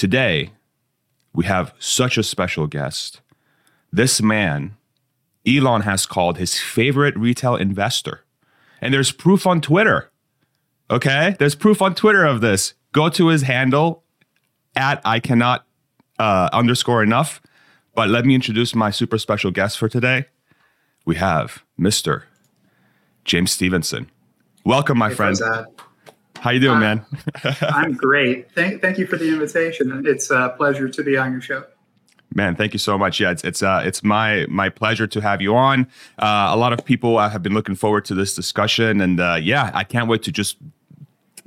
Today, we have such a special guest. This man, Elon has called his favorite retail investor. And there's proof on Twitter. Okay? There's proof on Twitter of this. Go to his handle at I cannot uh, underscore enough. But let me introduce my super special guest for today. We have Mr. James Stephenson. Welcome, my Hey, friend. Farzad. How you doing, Uh, man? I'm great. Thank, thank you for the invitation. It's a pleasure to be on your show. Man, thank you so much. Yeah, it's it's uh, it's my my pleasure to have you on. Uh, a lot of people uh, have been looking forward to this discussion, and uh, yeah, I can't wait to just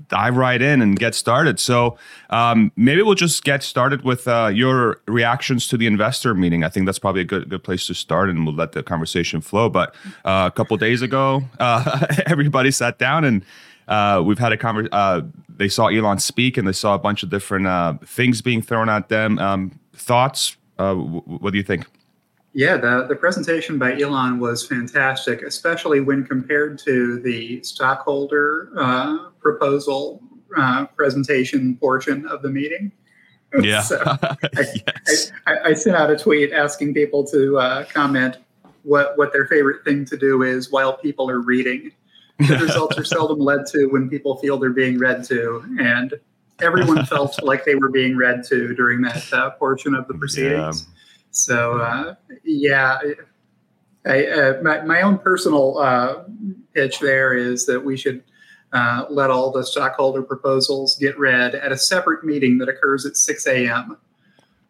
dive right in and get started. So um, maybe we'll just get started with uh, your reactions to the investor meeting. I think that's probably a good good place to start, and we'll let the conversation flow. But uh, a couple days ago, uh, everybody sat down and. Uh, we've had a conversation. Uh, they saw Elon speak, and they saw a bunch of different uh, things being thrown at them. Um, thoughts? Uh, w- what do you think? Yeah, the, the presentation by Elon was fantastic, especially when compared to the stockholder uh, proposal uh, presentation portion of the meeting. Yeah. So I, yes. I, I sent out a tweet asking people to uh, comment what, what their favorite thing to do is while people are reading. The results are seldom led to when people feel they're being read to, and everyone felt like they were being read to during that uh, portion of the proceedings. So, uh, yeah, I, uh, my, my own personal uh, pitch there is that we should uh, let all the stockholder proposals get read at a separate meeting that occurs at 6 a.m.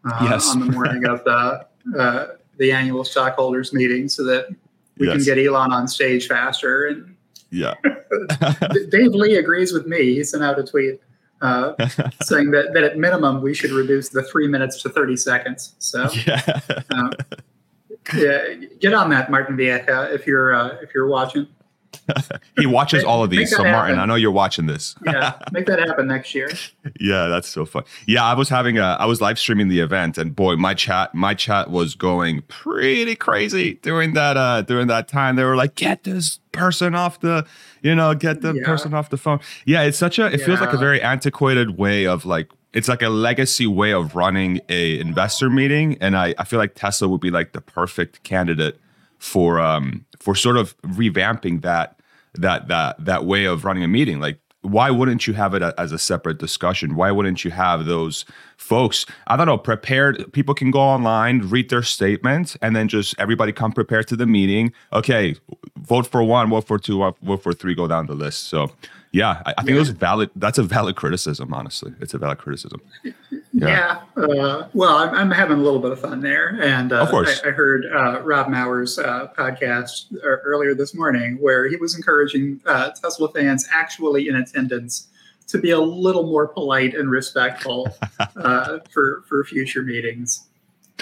Uh, Yes. on the morning of the uh, the annual stockholders meeting, so that we Yes. can get Elon on stage faster. And Yeah. Dave Lee agrees with me. He sent out a tweet uh, saying that, that at minimum we should reduce the three minutes to 30 seconds. So yeah. uh, yeah, get on that, Martin Viecha, if you're uh, if you're watching. He watches all of these. So, Martin. I know you're watching this. Yeah, make that happen next year. yeah, that's so fun. Yeah, I was having a, I was live streaming the event, and boy, my chat, my chat was going pretty crazy during that, uh, during that time. They were like, "Get this person off the, you know, get the Yeah. person off the phone." Yeah, it's such a, it feels like a very antiquated way of like, it's like a legacy way of running a investor meeting, and I, I feel like Tesla would be like the perfect candidate for, um, for sort of revamping that, that, that, that way of running a meeting, like why wouldn't you have it as a separate discussion? Why wouldn't you have those folks? I don't know, prepared. People can go online, read their statement, and then just everybody come prepared to the meeting. Okay, vote for one, vote for two, vote for three, go down the list. So, yeah, I, I think Yeah. those valid. That's a valid criticism. Honestly, it's a valid criticism. Yeah. uh, well, I'm, I'm having a little bit of fun there, and uh, Of course. I, I heard uh, Rob Maurer's uh, podcast uh, earlier this morning where he was encouraging uh, Tesla fans actually in attendance to be a little more polite and respectful uh, for for future meetings.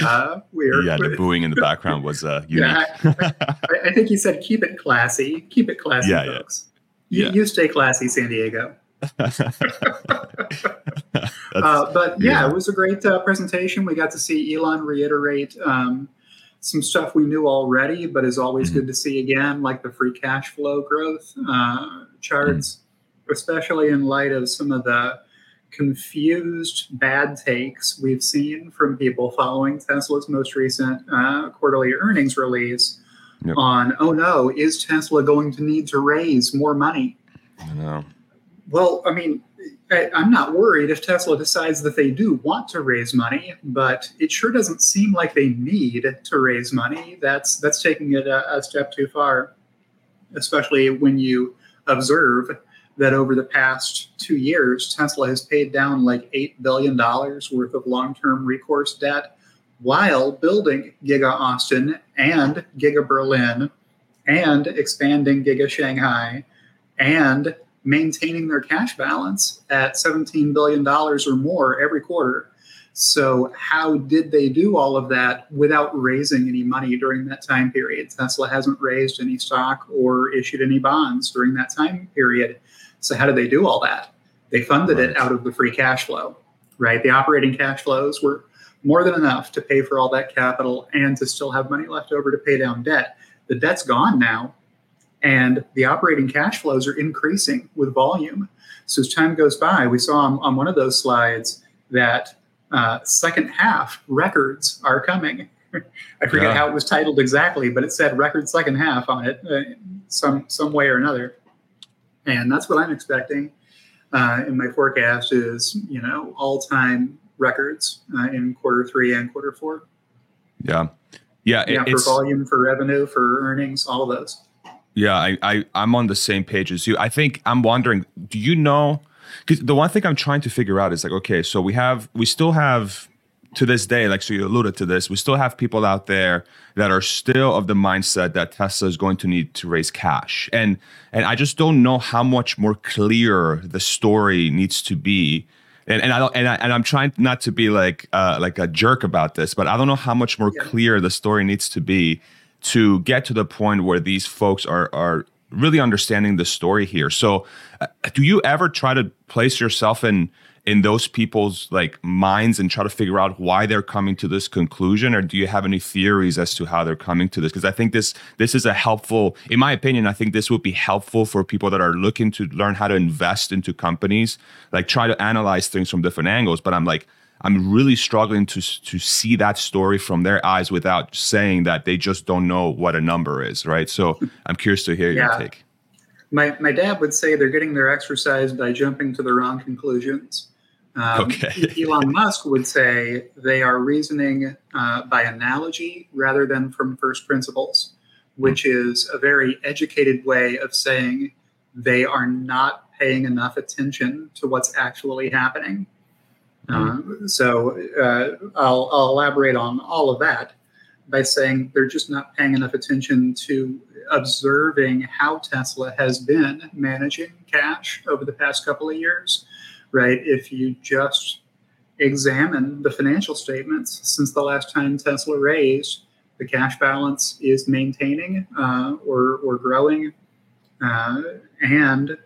Uh, we're Yeah, the booing in the background was uh, unique. Yeah, I, I think he said keep it classy. Keep it classy, Yeah, yeah. You, Yeah. you stay classy, San Diego. Uh, but yeah, yeah. it was a great uh, presentation. We got to see Elon reiterate um, some stuff we knew already, but is always Mhm. good to see again, like the free cash flow growth uh, charts, especially in light of some of the confused bad takes we've seen from people following Tesla's most recent uh, quarterly earnings release Yep. on, oh no, is Tesla going to need to raise more money? I know. Well, I mean, I, I'm not worried if Tesla decides that they do want to raise money, but it sure doesn't seem like they need to raise money. That's that's taking it a, a step too far, especially when you observe that over the past two years, Tesla has paid down like eight billion dollars worth of long-term recourse debt while building Giga Austin and Giga Berlin and expanding Giga Shanghai and maintaining their cash balance at $17 billion or more every quarter. So, how did they do all of that without raising any money during that time period? Tesla hasn't raised any stock or issued any bonds during that time period. So, how did they do all that? They funded it out of the free cash flow, right? The operating cash flows were more than enough to pay for all that capital and to still have money left over to pay down debt. The debt's gone now, and the operating cash flows are increasing with volume. So as time goes by, we saw on, on one of those slides that uh, second half records are coming. I forget yeah. how it was titled exactly, but it said record second half on it, uh, some some way or another. And that's what I'm expecting uh, in my forecast is you know all time records uh, in quarter three and quarter four. Yeah, yeah, yeah. For volume, for revenue, for earnings, all of those. Yeah, I, I I'm on the same page as you. I think I'm wondering, do you know? Because the one thing I'm trying to figure out is like, okay, so we have we still have to this day, like so you alluded to this, we still have people out there that are still of the mindset that Tesla is going to need to raise cash. And and I just don't know how much more clear the story needs to be. And and I don't and, I, and I'm trying not to be like uh, like a jerk about this, but I don't know how much more yeah. clear the story needs to be to get to the point where these folks are are really understanding the story here. So, uh, do you ever try to place yourself in in those people's like minds and try to figure out why they're coming to this conclusion? Or do you have any theories as to how they're coming to this? Because i think this this is a helpful in my opinion i think this would be helpful for people that are looking to learn how to invest into companies like try to analyze things from different angles. But i'm like i'm really struggling to to see that story from their eyes without saying that they just don't know what a number is right so i'm curious to hear yeah. your take my, my dad would say they're getting their exercise by jumping to the wrong conclusions. Um, okay. Elon Musk would say they are reasoning uh, by analogy rather than from first principles, which is a very educated way of saying they are not paying enough attention to what's actually happening. Mm-hmm. Uh, so uh, I'll, I'll elaborate on all of that by saying they're just not paying enough attention to observing how Tesla has been managing cash over the past couple of years right? If you just examine the financial statements since the last time Tesla raised, the cash balance is maintaining uh, or, or growing. Uh, and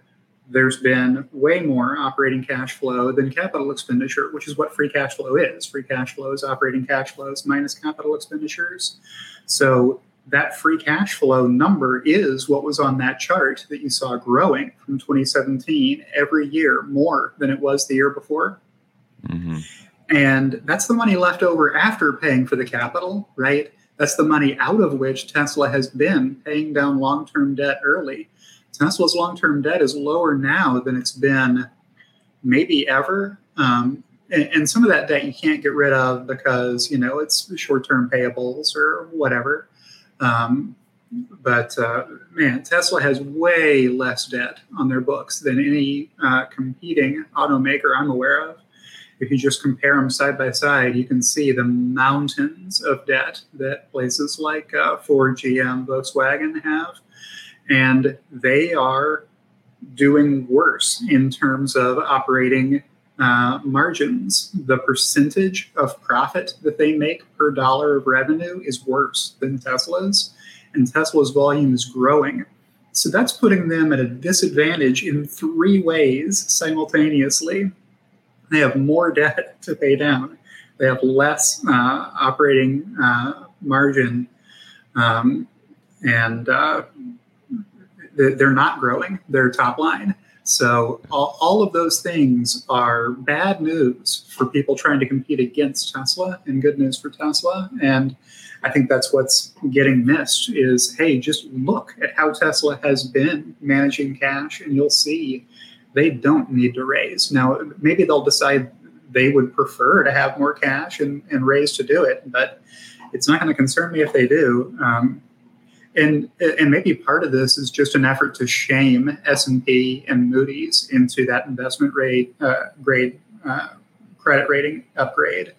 there's been way more operating cash flow than capital expenditure, which is what free cash flow is. Free cash flow is operating cash flows minus capital expenditures. So that free cash flow number is what was on that chart that you saw growing from 2017 every year more than it was the year before. Mm-hmm. And that's the money left over after paying for the capital, right? That's the money out of which Tesla has been paying down long term debt early. Tesla's long term debt is lower now than it's been maybe ever. Um, and, and, some of that debt you can't get rid of because, you know, it's short term payables or whatever. Um, but uh, man, Tesla has way less debt on their books than any uh, competing automaker I'm aware of. If you just compare them side by side, you can see the mountains of debt that places like uh, Ford, GM, Volkswagen have. And they are doing worse in terms of operating uh, margins, the percentage of profit that they make per dollar of revenue is worse than Tesla's, and Tesla's volume is growing. So that's putting them at a disadvantage in three ways simultaneously. They have more debt to pay down, they have less uh, operating uh, margin, um, and uh, they're not growing their top line. So all, all, of those things are bad news for people trying to compete against Tesla and good news for Tesla. And I think that's what's getting missed is, hey, just look at how Tesla has been managing cash and you'll see they don't need to raise. Now, maybe they'll decide they would prefer to have more cash and, and raise to do it, but it's not going to concern me if they do. Um, and and maybe part of this is just an effort to shame S and P and Moody's into that investment rate uh, grade uh, credit rating upgrade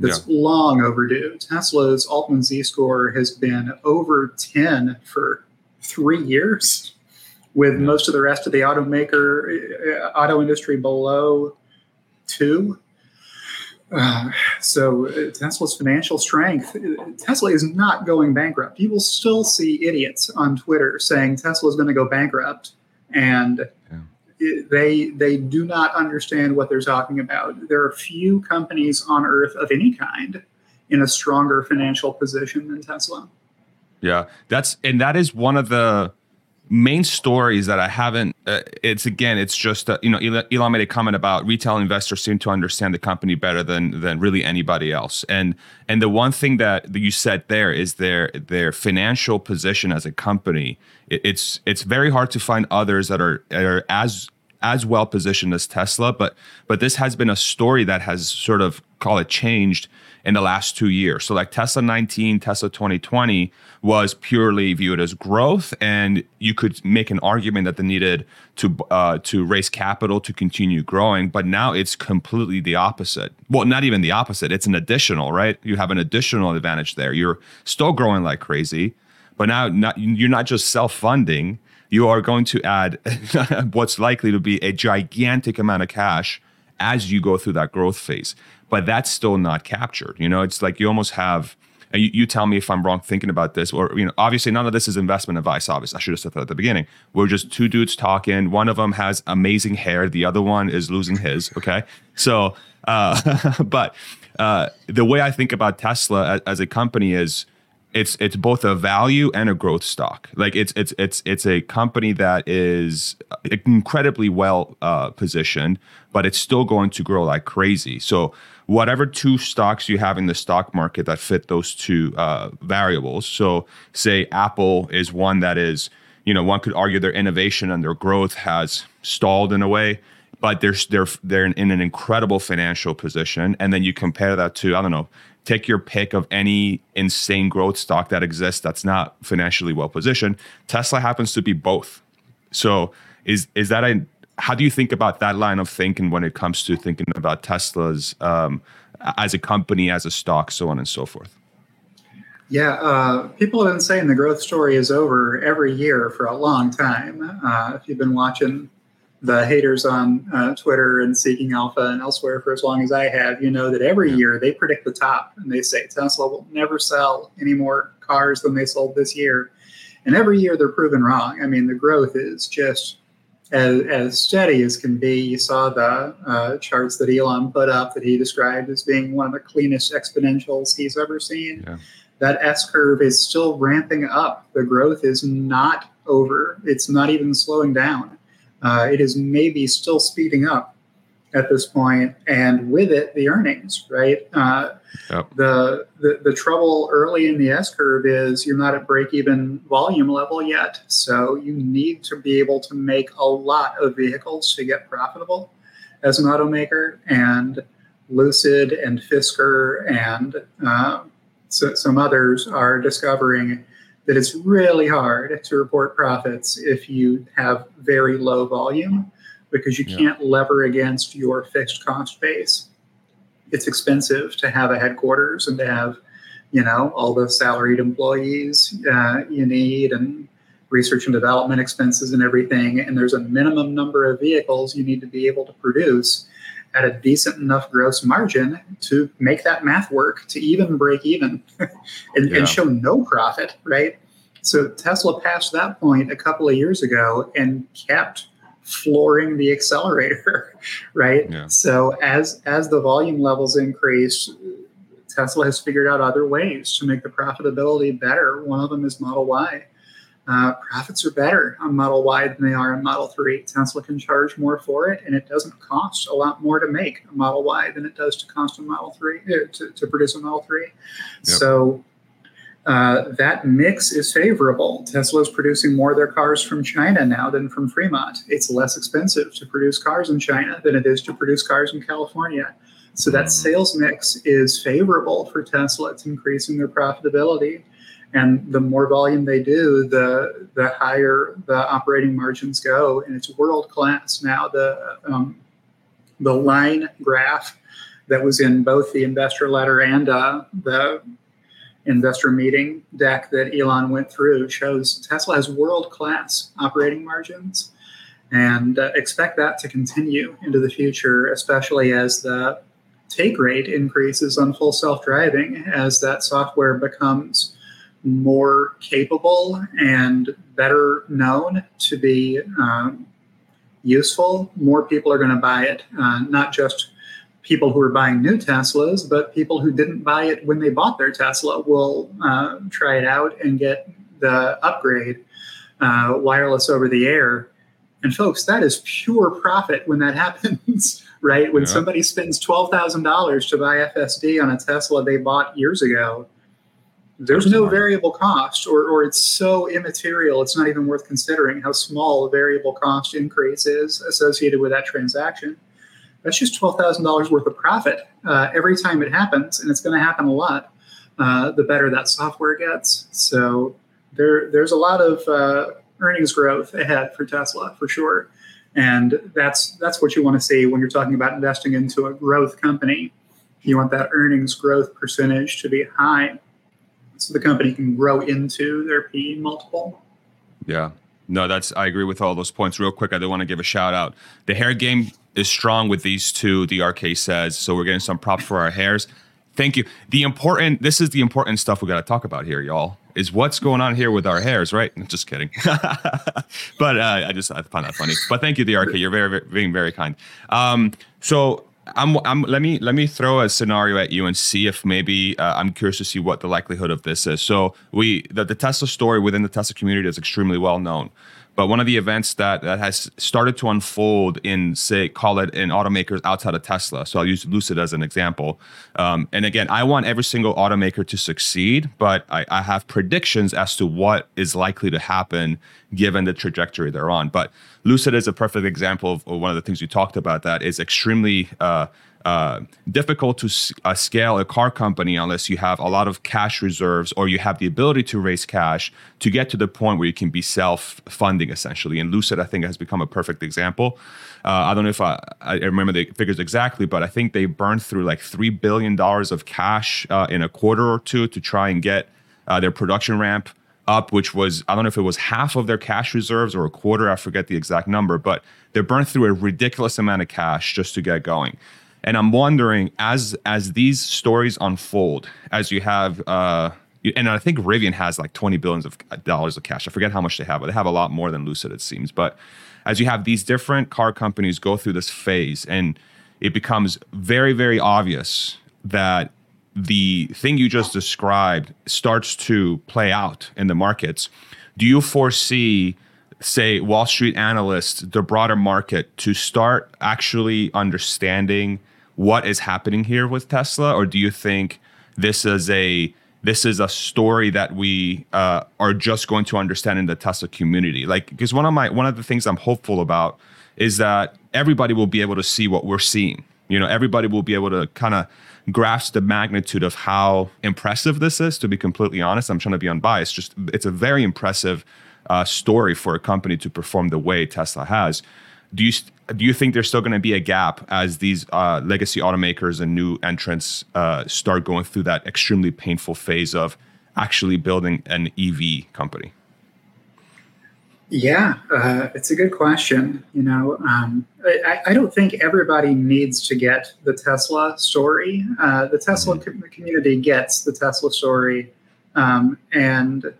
that's yeah. long overdue. Tesla's Altman Z score has been over ten for three years, with most of the rest of the automaker uh, auto industry below two. Uh, so uh, Tesla's financial strength, Tesla is not going bankrupt. You will still see idiots on Twitter saying Tesla is going to go bankrupt, and yeah. they they do not understand what they're talking about. There are few companies on Earth of any kind in a stronger financial position than Tesla. Yeah, that's and that is one of the main stories that I haven't uh, it's again, it's just uh, you know Elon, made a comment about retail investors seem to understand the company better than than really anybody else, and and the one thing that, that you said there is their their financial position as a company. It, it's it's very hard to find others that are are as as well positioned as Tesla, but but this has been a story that has sort of call it changed in the last two years. So like Tesla 19, Tesla 2020 was purely viewed as growth, and you could make an argument that they needed to uh, to raise capital to continue growing. But now it's completely the opposite. Well, not even the opposite. It's an additional, right? You have an additional advantage there. You're still growing like crazy, but now not, you're not just self funding. You are going to add what's likely to be a gigantic amount of cash as you go through that growth phase but that's still not captured. You know, it's like you almost have. And you, you tell me if I'm wrong thinking about this, or you know, obviously none of this is investment advice. Obviously, I should have said that at the beginning. We're just two dudes talking. One of them has amazing hair. The other one is losing his. Okay, so uh, but uh, the way I think about Tesla as, as a company is it's it's both a value and a growth stock. Like it's it's it's it's a company that is incredibly well uh, positioned, but it's still going to grow like crazy. So whatever two stocks you have in the stock market that fit those two uh, variables. So, say Apple is one that is, you know, one could argue their innovation and their growth has stalled in a way, but they're they're they're in, an incredible financial position. And then you compare that to I don't know, take your pick of any insane growth stock that exists that's not financially well positioned. Tesla happens to be both. So is is that a how do you think about that line of thinking when it comes to thinking about Tesla's um, as a company, as a stock, so on and so forth? Yeah, uh, people have been saying the growth story is over every year for a long time. Uh, if you've been watching the haters on uh, Twitter and Seeking Alpha and elsewhere for as long as I have, you know that every yeah. year they predict the top and they say Tesla will never sell any more cars than they sold this year. And every year they're proven wrong. I mean, the growth is just as, as steady as can be. You saw the uh, charts that Elon put up that he described as being one of the cleanest exponentials he's ever seen. Yeah. That S curve is still ramping up. The growth is not over, it's not even slowing down. Uh, it is maybe still speeding up at this point, and with it, the earnings, right? Uh, yep. the, the the trouble early in the S curve is you're not at break even volume level yet, so you need to be able to make a lot of vehicles to get profitable as an automaker. And Lucid and Fisker and uh, so, some others are discovering that it's really hard to report profits if you have very low volume because you can't lever against your fixed cost base. It's expensive to have a headquarters and to have, you know, all the salaried employees uh, you need and research and development expenses and everything. And there's a minimum number of vehicles you need to be able to produce at a decent enough gross margin to make that math work to even break even and, yeah. and show no profit, right? So Tesla passed that point a couple of years ago and kept flooring the accelerator, right? Yeah. So as as the volume levels increase, Tesla has figured out other ways to make the profitability better. One of them is Model Y. Uh, profits are better on Model Y than they are on Model 3. Tesla can charge more for it, and it doesn't cost a lot more to make a Model Y than it does to cost a Model 3 uh, to, to produce a Model 3. Yep. So uh, that mix is favorable. Tesla is producing more of their cars from China now than from Fremont. It's less expensive to produce cars in China than it is to produce cars in California. So that mm-hmm. sales mix is favorable for Tesla. It's increasing their profitability. And the more volume they do, the the higher the operating margins go, and it's world class now. The um, the line graph that was in both the investor letter and uh, the investor meeting deck that Elon went through shows Tesla has world class operating margins and uh, expect that to continue into the future, especially as the take rate increases on full self driving, as that software becomes more capable and better known to be um, useful. More people are going to buy it, uh, not just people who are buying new Teslas, but people who didn't buy it when they bought their Tesla will uh, try it out and get the upgrade uh, wireless over the air. And folks, that is pure profit when that happens, right? When yeah. somebody spends $12,000 to buy FSD on a Tesla they bought years ago, there's no variable cost, or, or it's so immaterial, it's not even worth considering how small a variable cost increase is associated with that transaction. That's just $12,000 worth of profit uh, every time it happens, and it's going to happen a lot. Uh, the better that software gets. So there, there's a lot of uh, earnings growth ahead for Tesla for sure, and that's that's what you want to see when you're talking about investing into a growth company. You want that earnings growth percentage to be high so the company can grow into their P multiple. Yeah. No, that's I agree with all those points. Real quick, I do want to give a shout out. The hair game is strong with these two, the RK says. So we're getting some props for our hairs. Thank you. The important this is the important stuff we got to talk about here, y'all. Is what's going on here with our hairs, right? Just kidding. but uh, I just I find that funny. But thank you, the RK. You're very, very being very kind. Um, so I'm, I'm, let me let me throw a scenario at you and see if maybe uh, I'm curious to see what the likelihood of this is. So we the, the Tesla story within the Tesla community is extremely well known. But one of the events that, that has started to unfold in, say, call it in automakers outside of Tesla. So I'll use Lucid as an example. Um, and again, I want every single automaker to succeed, but I, I have predictions as to what is likely to happen given the trajectory they're on. But Lucid is a perfect example of, one of the things you talked about that is extremely. Uh, uh, difficult to uh, scale a car company unless you have a lot of cash reserves or you have the ability to raise cash to get to the point where you can be self-funding essentially. And Lucid, I think, has become a perfect example. Uh, I don't know if I, I, remember the figures exactly, but I think they burned through like three billion dollars of cash uh, in a quarter or two to try and get uh, their production ramp up, which was I don't know if it was half of their cash reserves or a quarter. I forget the exact number, but they burned through a ridiculous amount of cash just to get going. And I'm wondering as as these stories unfold, as you have, uh, and I think Rivian has like 20 billions of dollars of cash. I forget how much they have, but they have a lot more than Lucid, it seems. But as you have these different car companies go through this phase, and it becomes very, very obvious that the thing you just described starts to play out in the markets. Do you foresee? say Wall Street analysts, the broader market, to start actually understanding what is happening here with Tesla, or do you think this is a this is a story that we uh, are just going to understand in the Tesla community? Like, because one of my one of the things I'm hopeful about is that everybody will be able to see what we're seeing. You know, everybody will be able to kind of grasp the magnitude of how impressive this is. To be completely honest, I'm trying to be unbiased. Just it's a very impressive uh, story for a company to perform the way Tesla has do you do you think there's still going to be a gap as these uh, legacy automakers and new entrants uh, start going through that extremely painful phase of actually building an EV company? Yeah, uh, it's a good question. You know, um, I, I, don't think everybody needs to get the Tesla story. Uh, the Tesla mm-hmm. community gets the Tesla story, um, and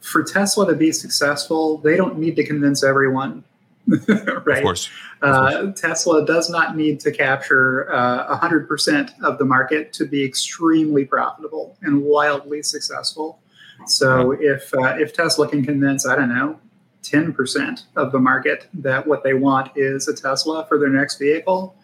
for Tesla to be successful, they don't need to convince everyone right? Of course. Uh, Tesla does not need to capture uh, 100% of the market to be extremely profitable and wildly successful. So if uh, if Tesla can convince, I don't know, 10% of the market that what they want is a Tesla for their next vehicle,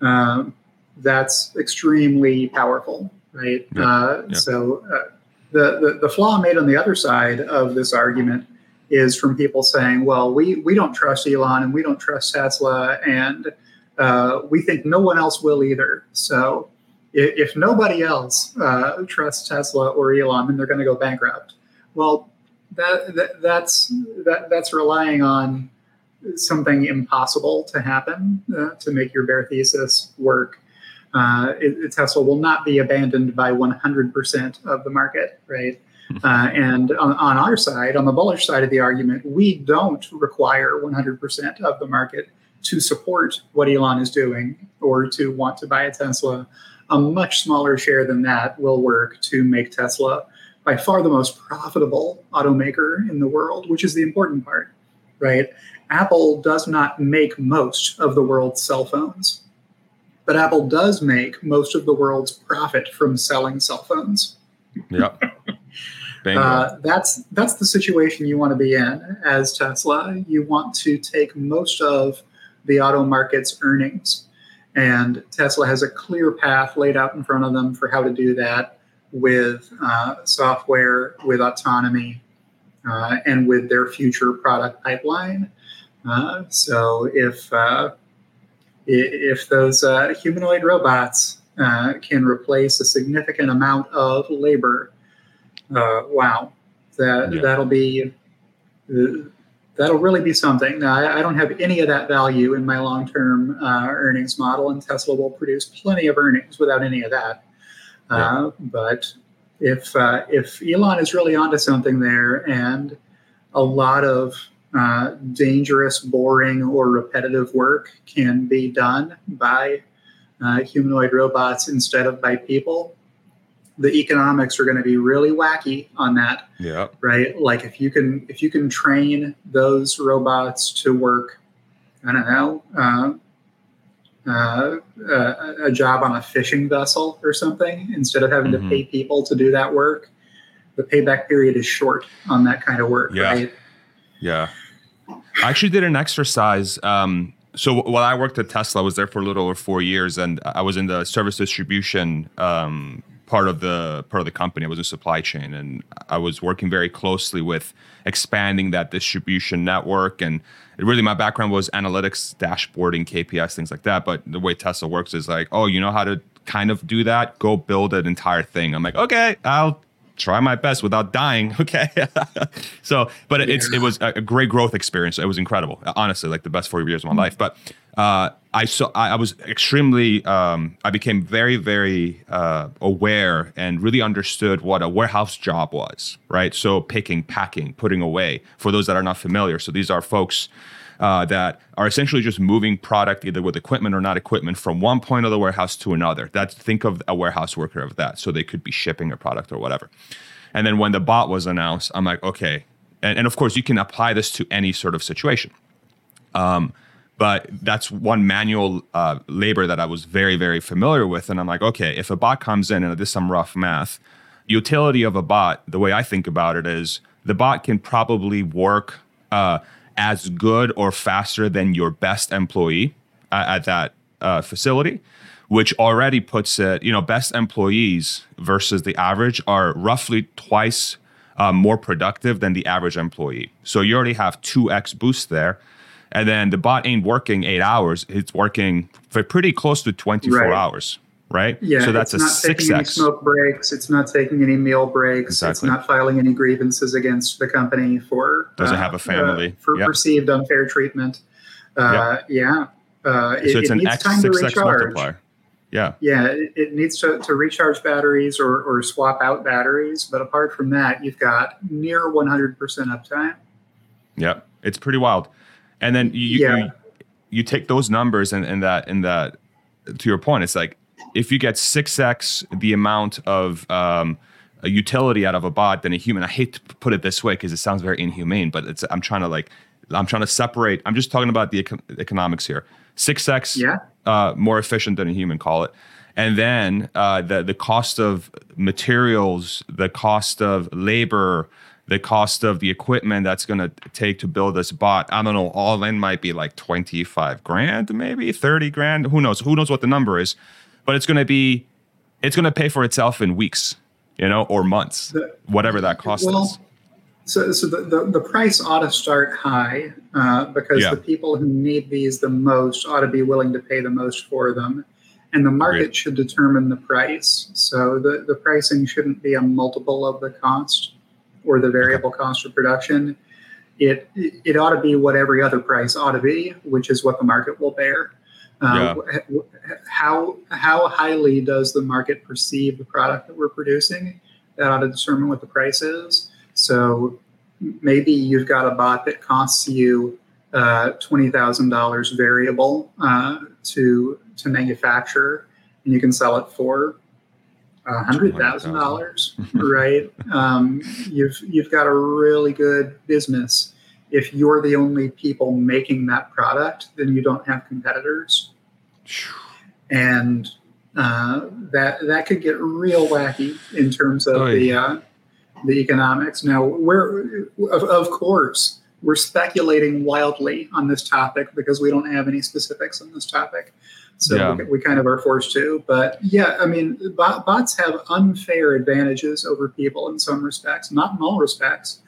um, that's extremely powerful, right? Yeah. Uh, yeah. So uh, the, the the flaw made on the other side of this argument is from people saying, well, we, we don't trust Elon and we don't trust Tesla, and uh, we think no one else will either. So if, if nobody else uh, trusts Tesla or Elon, then they're going to go bankrupt. Well, that, that, that's, that, that's relying on something impossible to happen uh, to make your bear thesis work. Uh, it, Tesla will not be abandoned by 100% of the market, right? Uh, and on, on, our side, on the bullish side of the argument, we don't require 100% of the market to support what Elon is doing or to want to buy a Tesla. A much smaller share than that will work to make Tesla by far the most profitable automaker in the world, which is the important part, right? Apple does not make most of the world's cell phones, but Apple does make most of the world's profit from selling cell phones. Yeah. Uh, that's that's the situation you want to be in as Tesla. You want to take most of the auto market's earnings, and Tesla has a clear path laid out in front of them for how to do that with uh, software, with autonomy, uh, and with their future product pipeline. Uh, so if uh, if those uh, humanoid robots can replace a significant amount of labor uh, wow, that yeah. that'll be that'll really be something. Now, I, I, don't have any of that value in my long-term uh, earnings model, and Tesla will produce plenty of earnings without any of that. Uh, But if uh, if Elon is really onto something there, and a lot of uh, dangerous, boring, or repetitive work can be done by uh, humanoid robots instead of by people, the economics are going to be really wacky on that. Yeah. Right. Like if you can if you can train those robots to work, I don't know, uh, uh, uh, a job on a fishing vessel or something instead of having mm-hmm. to pay people to do that work. The payback period is short on that kind of work. Yeah. Right. Yeah. I actually did an exercise. Um, so while I worked at Tesla, I was there for a little over four years, and I was in the service distribution um, part of the part of the company. I was in supply chain, and I was working very closely with expanding that distribution network. And really, my background was analytics, dashboarding, KPIs, things like that. But the way Tesla works is like, oh, you know how to kind of do that? Go build an entire thing. I'm like, okay, I'll try my best without dying. Okay. so, but yeah. it's it was a great growth experience. It was incredible. Honestly, like the best four years of my mm-hmm. life. But uh, I saw I, I was extremely um, I became very very uh, aware and really understood what a warehouse job was. Right. So picking, packing, putting away. For those that are not familiar, so these are folks. Uh, that are essentially just moving product either with equipment or not equipment from one point of the warehouse to another. That's think of a warehouse worker of that. So they could be shipping a product or whatever. And then when the bot was announced, I'm like, okay. And, and of course, you can apply this to any sort of situation. Um, but that's one manual uh, labor that I was very, very familiar with. And I'm like, okay, if a bot comes in, and this is some rough math, utility of a bot, the way I think about it is the bot can probably work uh, as good or faster than your best employee at, at that uh, facility, which already puts it, you know, best employees versus the average are roughly twice uh, more productive than the average employee. So you already have 2x boost there and then the bot ain't working eight hours; it's working for pretty close to twenty four right. hours. Right. Yeah. So that's a six x. Smoke breaks. It's not taking any meal breaks. Exactly. It's not filing any grievances against the company for doesn't uh, have a family uh, for yep. perceived unfair treatment. Uh, yep. Yeah. Uh, so it, it's it an X six X multiplier. Yeah. Yeah, it, it, needs to, to recharge batteries or, or swap out batteries. But apart from that, you've got near 100% uptime. Yep. It's pretty wild. And then you, yeah. you, you take those numbers and, and that and that to your point, it's like if you get six x the amount of um, a utility out of a bot than a human. I hate to put it this way because it sounds very inhumane, but it's I'm trying to like I'm trying to separate. I'm just talking about the econ- economics here. Six x yeah. uh, more efficient than a human, call it. And then uh, the the cost of materials, the cost of labor, the cost of the equipment that's going to take to build this bot. I don't know all in might be like 25 grand maybe 30 grand who knows? Who knows what the number is? But it's going to be it's going to pay for itself in weeks you know or months whatever that cost well, is. so, so the, the, the, price ought to start high uh, because yeah. the people who need these the most ought to be willing to pay the most for them. And the market Agreed. should determine the price. So the, the pricing shouldn't be a multiple of the cost or the variable cost of production, it it ought to be what every other price ought to be, which is what the market will bear. Uh, yeah. How how highly does the market perceive the product that we're producing? That ought to determine what the price is. So maybe you've got a bot that costs you uh, twenty thousand dollars variable uh, to to manufacture, and you can sell it for hundred thousand dollars, right? Um, you've you've got a really good business. If you're the only people making that product, then you don't have competitors, and uh, that that could get real wacky in terms of the uh, the economics. Now, we're of, of course we're speculating wildly on this topic because we don't have any specifics on this topic. So yeah. we, we, kind of are forced to. But yeah, I mean, bots have unfair advantages over people in some respects, not in all respects.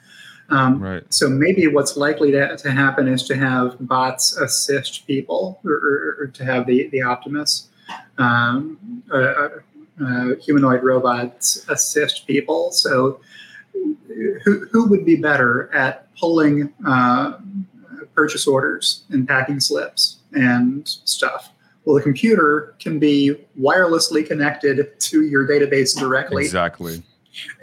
Um, right. So maybe what's likely to, to happen is to have bots assist people, or, or, or to have the the Optimus um, uh, uh humanoid robots assist people. So who, who would be better at pulling uh, purchase orders and packing slips and stuff? Well, the computer can be wirelessly connected to your database directly. Exactly.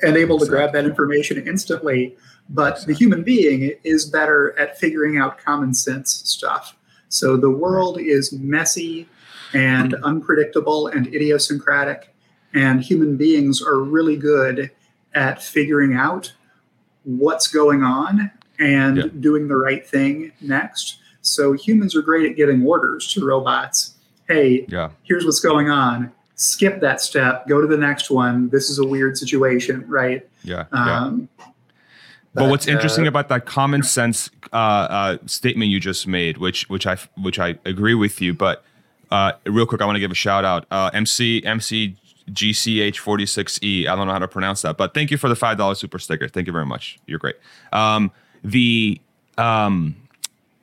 And able exactly. to grab that information instantly. But exactly. the human being is better at figuring out common sense stuff. So the world is messy and unpredictable and idiosyncratic. And human beings are really good at figuring out what's going on and yeah. doing the right thing next. So humans are great at giving orders to robots. Hey, yeah. here's what's going on. Skip that step. Go to the next one. This is a weird situation, right? Yeah. Um, yeah. But, but, what's interesting uh, about that common sense uh, uh, statement you just made, which which I which I agree with you, but uh, real quick, I want to give a shout out. Uh, MC MC GCH46E. I don't know how to pronounce that, but thank you for the $5 super sticker. Thank you very much. You're great. Um, the um,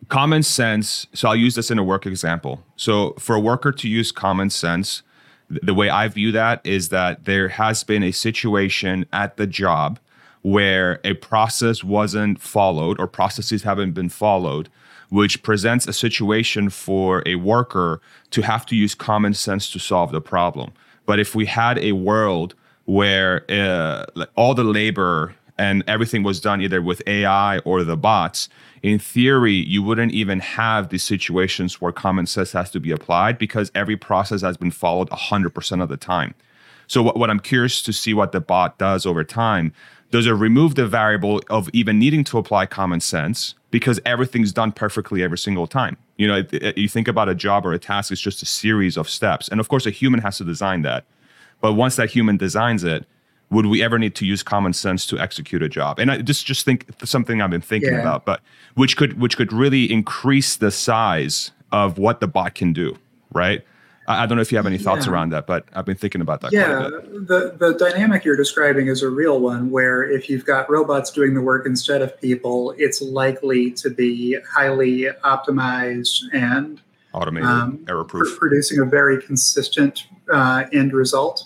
common sense, so I'll use this in a work example. So for a worker to use common sense, the way I view that is that there has been a situation at the job where a process wasn't followed or processes haven't been followed, which presents a situation for a worker to have to use common sense to solve the problem. But if we had a world where uh, all the labor and everything was done either with AI or the bots, in theory, you wouldn't even have these situations where common sense has to be applied because every process has been followed 100% of the time. So, what, what I'm curious to see what the bot does over time does it remove the variable of even needing to apply common sense because everything's done perfectly every single time? You know it, it, you think about a job or a task it's just a series of steps. And of course a human has to design that. But once that human designs it would we ever need to use common sense to execute a job and i just just think something i've been thinking yeah. about but which could which could really increase the size of what the bot can do right I, don't know if you have any thoughts yeah. around that, but I've been thinking about that. Yeah, the the dynamic you're describing is a real one, where if you've got robots doing the work instead of people, it's likely to be highly optimized and automated, um, error proof, pr- producing a very consistent uh, end result.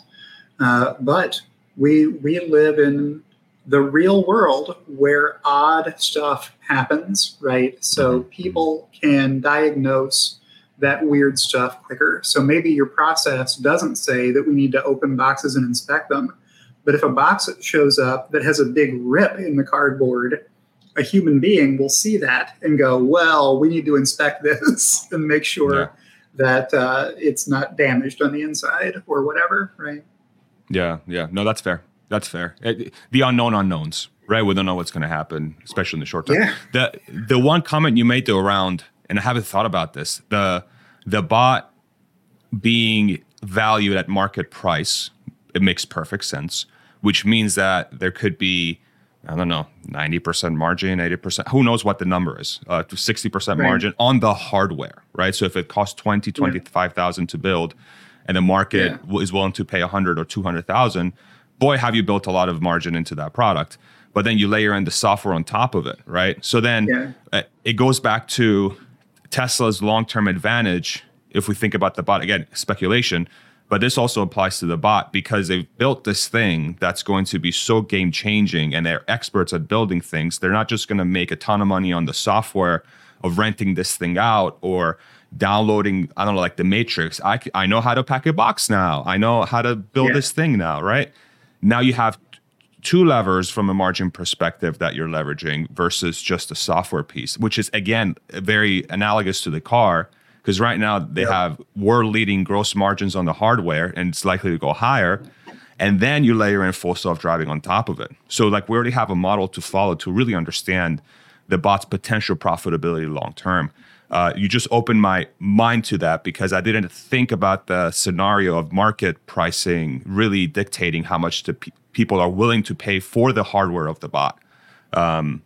Uh, but we we live in the real world where odd stuff happens, right? So mm-hmm. people can diagnose that weird stuff quicker. So maybe your process doesn't say that we need to open boxes and inspect them. But if a box shows up that has a big rip in the cardboard, a human being will see that and go, well, we need to inspect this and make sure yeah. that uh, it's not damaged on the inside or whatever, right? Yeah, yeah. No, that's fair. That's fair. It, the unknown unknowns, right? We don't know what's going to happen, especially in the short term. Yeah. The the one comment you made though around and I haven't thought about this. The the bot being valued at market price, it makes perfect sense, which means that there could be, I don't know, 90% margin, 80%, who knows what the number is, uh, 60% right. margin on the hardware, right? So if it costs 20, 25,000 yeah. to build and the market yeah. is willing to pay 100 or 200,000, boy, have you built a lot of margin into that product. But then you layer in the software on top of it, right? So then yeah. Uh, it goes back to Tesla's long term advantage, if we think about the bot, again, speculation, but this also applies to the bot because they've built this thing that's going to be so game changing and they're experts at building things. They're not just going to make a ton of money on the software of renting this thing out or downloading, I don't know, like the Matrix. I, I know how to pack a box now. I know how to build yeah. this thing now, right? Now you have two levers from a margin perspective that you're leveraging versus just a software piece, which is again very analogous to the car because right now they yep. have world leading gross margins on the hardware and it's likely to go higher. And then you layer in full self driving on top of it. So, like, we already have a model to follow to really understand the bot's potential profitability long term. Uh, you just opened my mind to that because I didn't think about the scenario of market pricing really dictating how much the pe- people are willing to pay for the hardware of the bot. Um,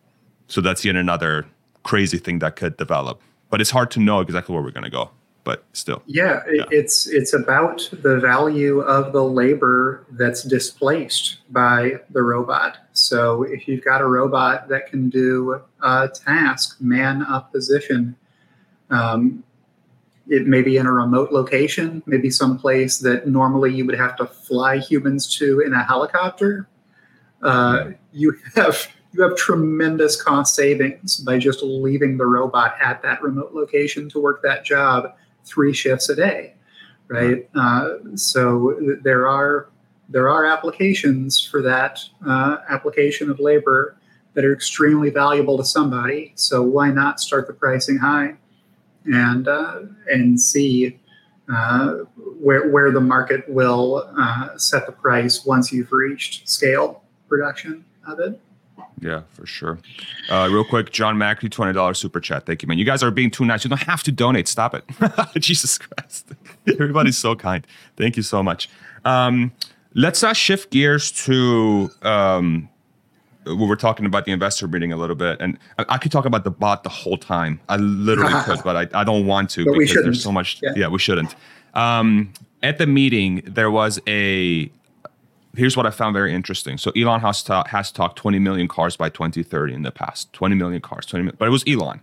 so that's yet another crazy thing that could develop. But it's hard to know exactly where we're going to go. But still, yeah, yeah, it's it's about the value of the labor that's displaced by the robot. So if you've got a robot that can do a task, man up position, um, it may be in a remote location, maybe someplace that normally you would have to fly humans to in a helicopter. Uh, you have you have tremendous cost savings by just leaving the robot at that remote location to work that job three shifts a day, right? Uh, so there are there are applications for that uh, application of labor that are extremely valuable to somebody. So why not start the pricing high? And uh, and see uh, where where the market will uh, set the price once you've reached scale production of it. Yeah, for sure. Uh, real quick, John Macri, twenty dollars super chat. Thank you, man. You guys are being too nice. You don't have to donate. Stop it. Jesus Christ, everybody's so kind. Thank you so much. Um, let's uh, shift gears to um, we were talking about the investor meeting a little bit, and I, I could talk about the bot the whole time. I literally could, but I, I don't want to but because there's so much. Yeah, yeah we shouldn't. Um, at the meeting, there was a. Here's what I found very interesting. So Elon has, ta- has talked 20 million cars by 2030 in the past. 20 million cars, 20 million, but it was Elon.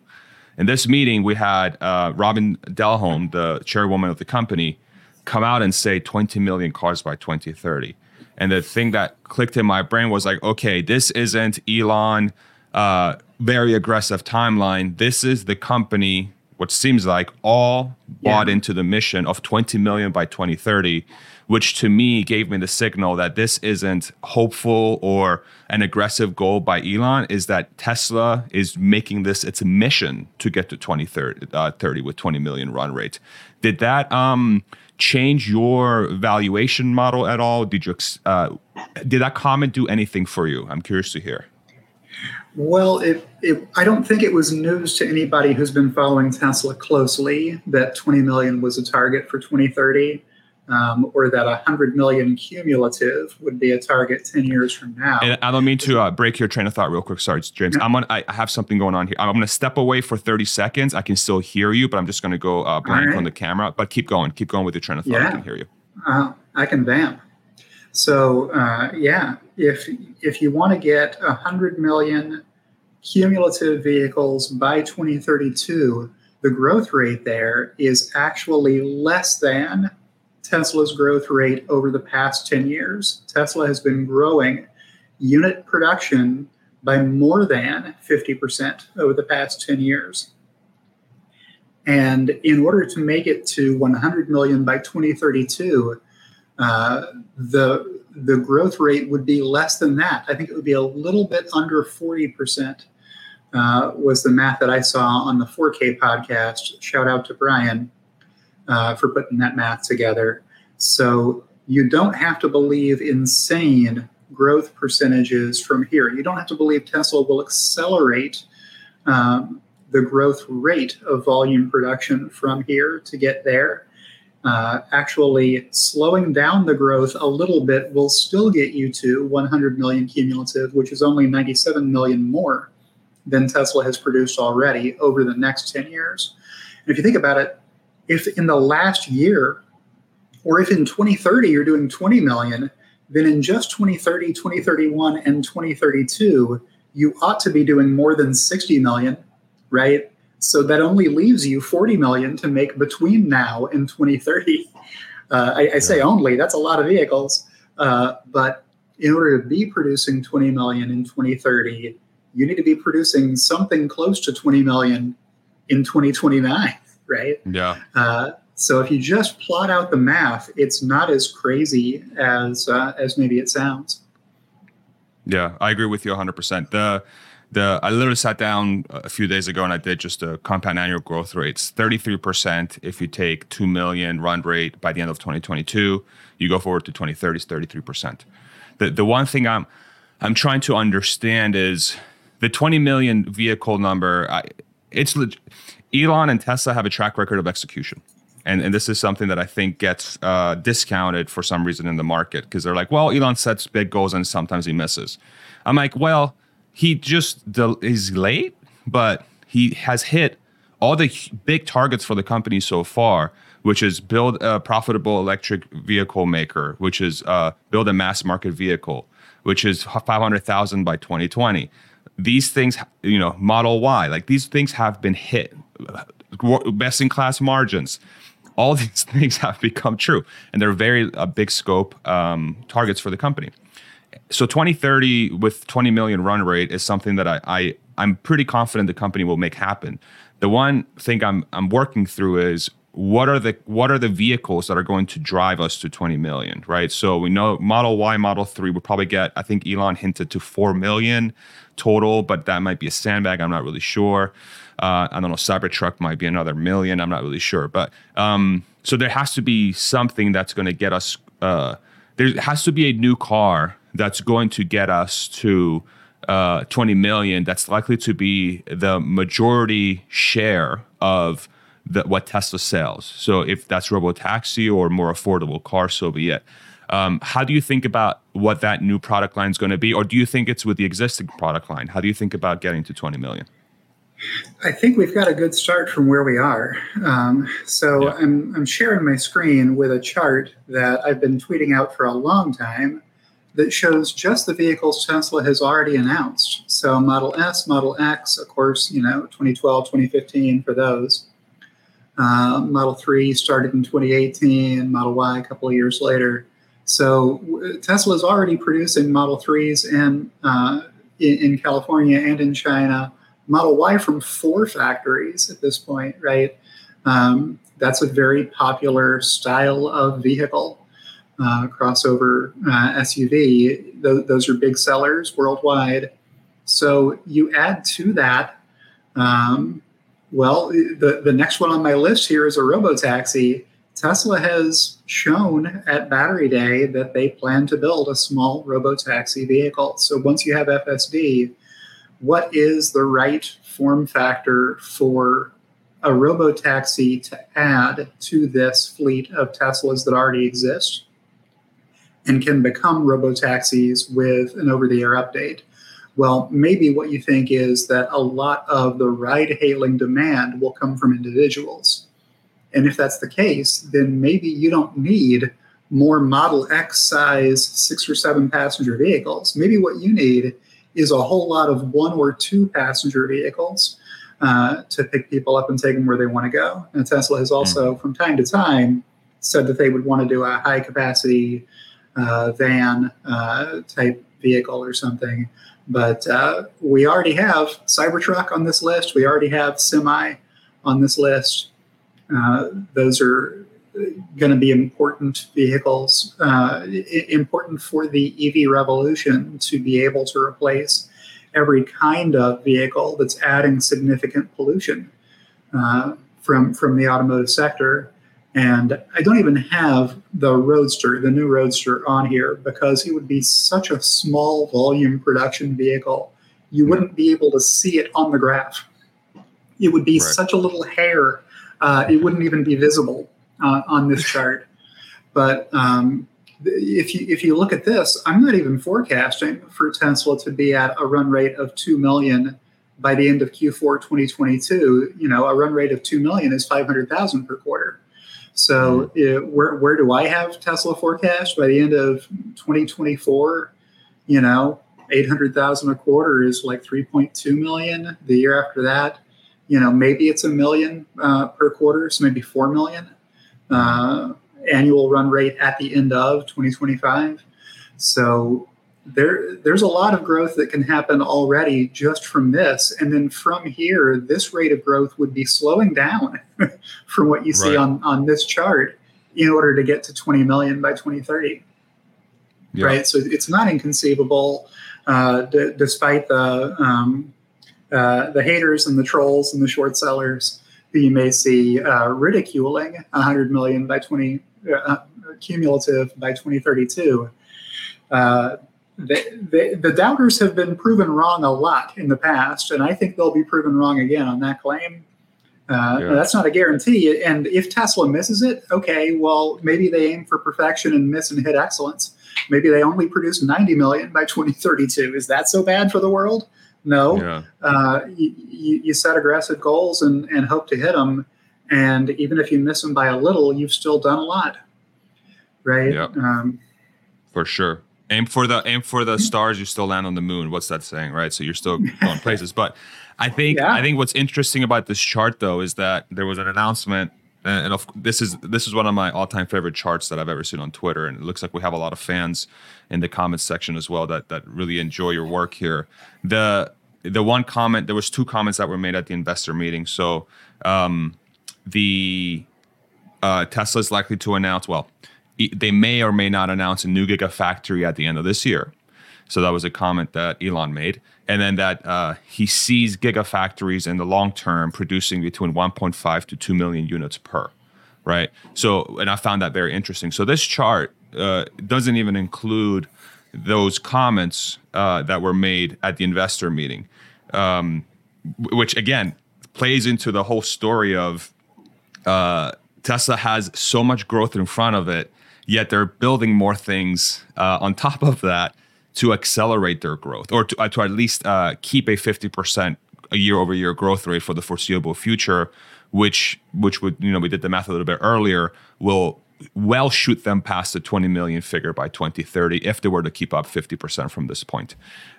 In this meeting, we had uh, Robyn Denholm, the chairwoman of the company, come out and say 20 million cars by 2030. And the thing that clicked in my brain was like, okay, this isn't Elon, uh, very aggressive timeline. This is the company, what seems like all bought yeah. into the mission of 20 million by 2030, which to me gave me the signal that this isn't hopeful or an aggressive goal by Elon, is that Tesla is making this its mission to get to 2030 uh, 30 with 20 million run rate. Did that um change your valuation model at all? Did you uh, did that comment do anything for you? I'm curious to hear. Well, it, it, I don't think it was news to anybody who's been following Tesla closely that 20 million was a target for 2030 um, or that 100 million cumulative would be a target 10 years from now. And I don't mean to uh, break your train of thought real quick. Sorry, James. I'm on, I have something going on here. I'm going to step away for 30 seconds. I can still hear you, but I'm just going to go uh, blank right. on the camera. But keep going. Keep going with your train of thought. Yeah. I can hear you. Uh, I can vamp. So uh, yeah, if if you want to get 100 million cumulative vehicles by 2032, the growth rate there is actually less than Tesla's growth rate over the past 10 years. Tesla has been growing unit production by more than 50% over the past 10 years. And in order to make it to 100 million by 2032, uh, the the growth rate would be less than that. I think it would be a little bit under 40%. Uh, was the math that I saw on the 4K podcast. Shout out to Brian uh, for putting that math together. So you don't have to believe insane growth percentages from here. You don't have to believe Tesla will accelerate um, the growth rate of volume production from here to get there. Uh, actually, slowing down the growth a little bit will still get you to 100 million cumulative, which is only 97 million more than Tesla has produced already over the next 10 years. And if you think about it, if in the last year or if in 2030 you're doing 20 million, then in just 2030, 2031, and 2032, you ought to be doing more than 60 million, right? So that only leaves you 40 million to make between now and 2030. Uh, I, I, say only, that's a lot of vehicles. Uh, but in order to be producing 20 million in 2030, you need to be producing something close to 20 million in 2029, right? Yeah. Uh, so if you just plot out the math, it's not as crazy as uh, as maybe it sounds. Yeah, I agree with you 100%. The the I literally sat down a few days ago and I did just a compound annual growth rates. 33% if you take 2 million run rate by the end of 2022, you go forward to 2030 is 33%. The the one thing I'm I'm trying to understand is the 20 million vehicle number I, it's Elon and Tesla have a track record of execution. And, and this is something that I think gets uh, discounted for some reason in the market because they're like, well, Elon sets big goals and sometimes he misses. I'm like, well, he just is late, but he has hit all the big targets for the company so far, which is build a profitable electric vehicle maker, which is uh, build a mass market vehicle, which is 500,000 by 2020. These things, you know, Model Y, like these things have been hit, best in class margins. All these things have become true, and they're very big scope um, targets for the company. So 2030 with 20 million run rate is something that I, I I'm pretty confident the company will make happen. The one thing I'm I'm working through is what are the what are the vehicles that are going to drive us to 20 million, right? So we know Model Y, Model 3 will probably get, I think Elon hinted to 4 million total, but that might be a sandbag. I'm not really sure. Uh, I don't know. Cybertruck might be another million. I'm not really sure. But um, so there has to be something that's going to get us. Uh, there has to be a new car that's going to get us to uh, 20 million, that's likely to be the majority share of the, what Tesla sells. So if that's robo taxi or more affordable car, so be it. Um, how do you think about what that new product line is going to be, or do you think it's with the existing product line? How do you think about getting to 20 million? I think we've got a good start from where we are. Um, so yeah. I'm, I'm sharing my screen with a chart that I've been tweeting out for a long time that shows just the vehicles Tesla has already announced. So Model S, Model X, of course, you know, 2012, 2015 for those. Uh, Model 3 started in 2018, Model Y a couple of years later. So Tesla is already producing Model 3s in, uh, in, in California and in China. Model Y from four factories at this point, right? Um, that's a very popular style of vehicle uh, crossover uh, SUV. Th- those are big sellers worldwide. So you add to that, um, well, the, the next one on my list here is a robotaxi. Tesla has shown at Battery Day that they plan to build a small robotaxi vehicle. So once you have FSD, what is the right form factor for a robotaxi to add to this fleet of Teslas that already exist? and can become robotaxis with an over the air update. Well, maybe what you think is that a lot of the ride hailing demand will come from individuals. And if that's the case, then maybe you don't need more Model X size six or seven passenger vehicles. Maybe what you need is a whole lot of one or two passenger vehicles uh, to pick people up and take them where they want to go. And Tesla has also, mm. from time to time, said that they would want to do a high capacity uh, van uh, type vehicle or something. But uh, we already have Cybertruck on this list. We already have Semi on this list. Uh, those are going to be important vehicles, uh, important for the EV revolution to be able to replace every kind of vehicle that's adding significant pollution uh, from from the automotive sector. And I don't even have the Roadster, the new Roadster, on here because it would be such a small volume production vehicle. You wouldn't be able to see it on the graph. It would be right. such a little hair. Uh, it wouldn't even be visible uh, on this chart. But um, if you if you look at this, I'm not even forecasting for Tesla to be at a run rate of two million by the end of Q4 2022. You know, a run rate of two million is 500,000 per quarter. So it, where where do I have Tesla forecast by the end of 2024? You know, 800,000 a quarter is like 3.2 million. The year after that, you know, maybe it's a million uh, per quarter, so maybe 4 million uh, annual run rate at the end of 2025. So there there's a lot of growth that can happen already just from this and then from here this rate of growth would be slowing down from what you see right. on on this chart in order to get to 20 million by 2030 yeah. right so it's not inconceivable uh, d- despite the um, uh, the haters and the trolls and the short sellers you may see uh, ridiculing 100 million by 20 uh, cumulative by 2032 uh, the, the, doubters have been proven wrong a lot in the past, and I think they'll be proven wrong again on that claim. Uh, yeah. That's not a guarantee. And if Tesla misses it, okay, well, maybe they aim for perfection and miss and hit excellence. Maybe they only produce 90 million by 2032. Is that so bad for the world? No. Yeah. Uh, you, you, set aggressive goals and, and hope to hit them. And even if you miss them by a little, you've still done a lot. Right? Yep. Um, for sure. Aim for the aim for the stars, you still land on the moon. What's that saying, right? So you're still going places. But I think yeah. I think what's interesting about this chart though is that there was an announcement and of, this is this is one of my all-time favorite charts that I've ever seen on Twitter, and it looks like we have a lot of fans in the comments section as well that that really enjoy your work here. The the one comment there was two comments that were made at the investor meeting. So um, the uh, Tesla is likely to announce. Well, they may or may not announce a new gigafactory at the end of this year. So that was a comment that Elon made. And then that uh, he sees gigafactories in the long term producing between 1.5 to 2 million units per, right? So, and I found that very interesting. So this chart uh, doesn't even include those comments uh, that were made at the investor meeting, um, which again plays into the whole story of uh, Tesla has so much growth in front of it, yet they're building more things uh, on top of that to accelerate their growth or to, uh, to at least uh, keep a 50% a year over year growth rate for the foreseeable future which which would you know we did the math a little bit earlier will well shoot them past the 20 million figure by 2030 if they were to keep up 50% from this point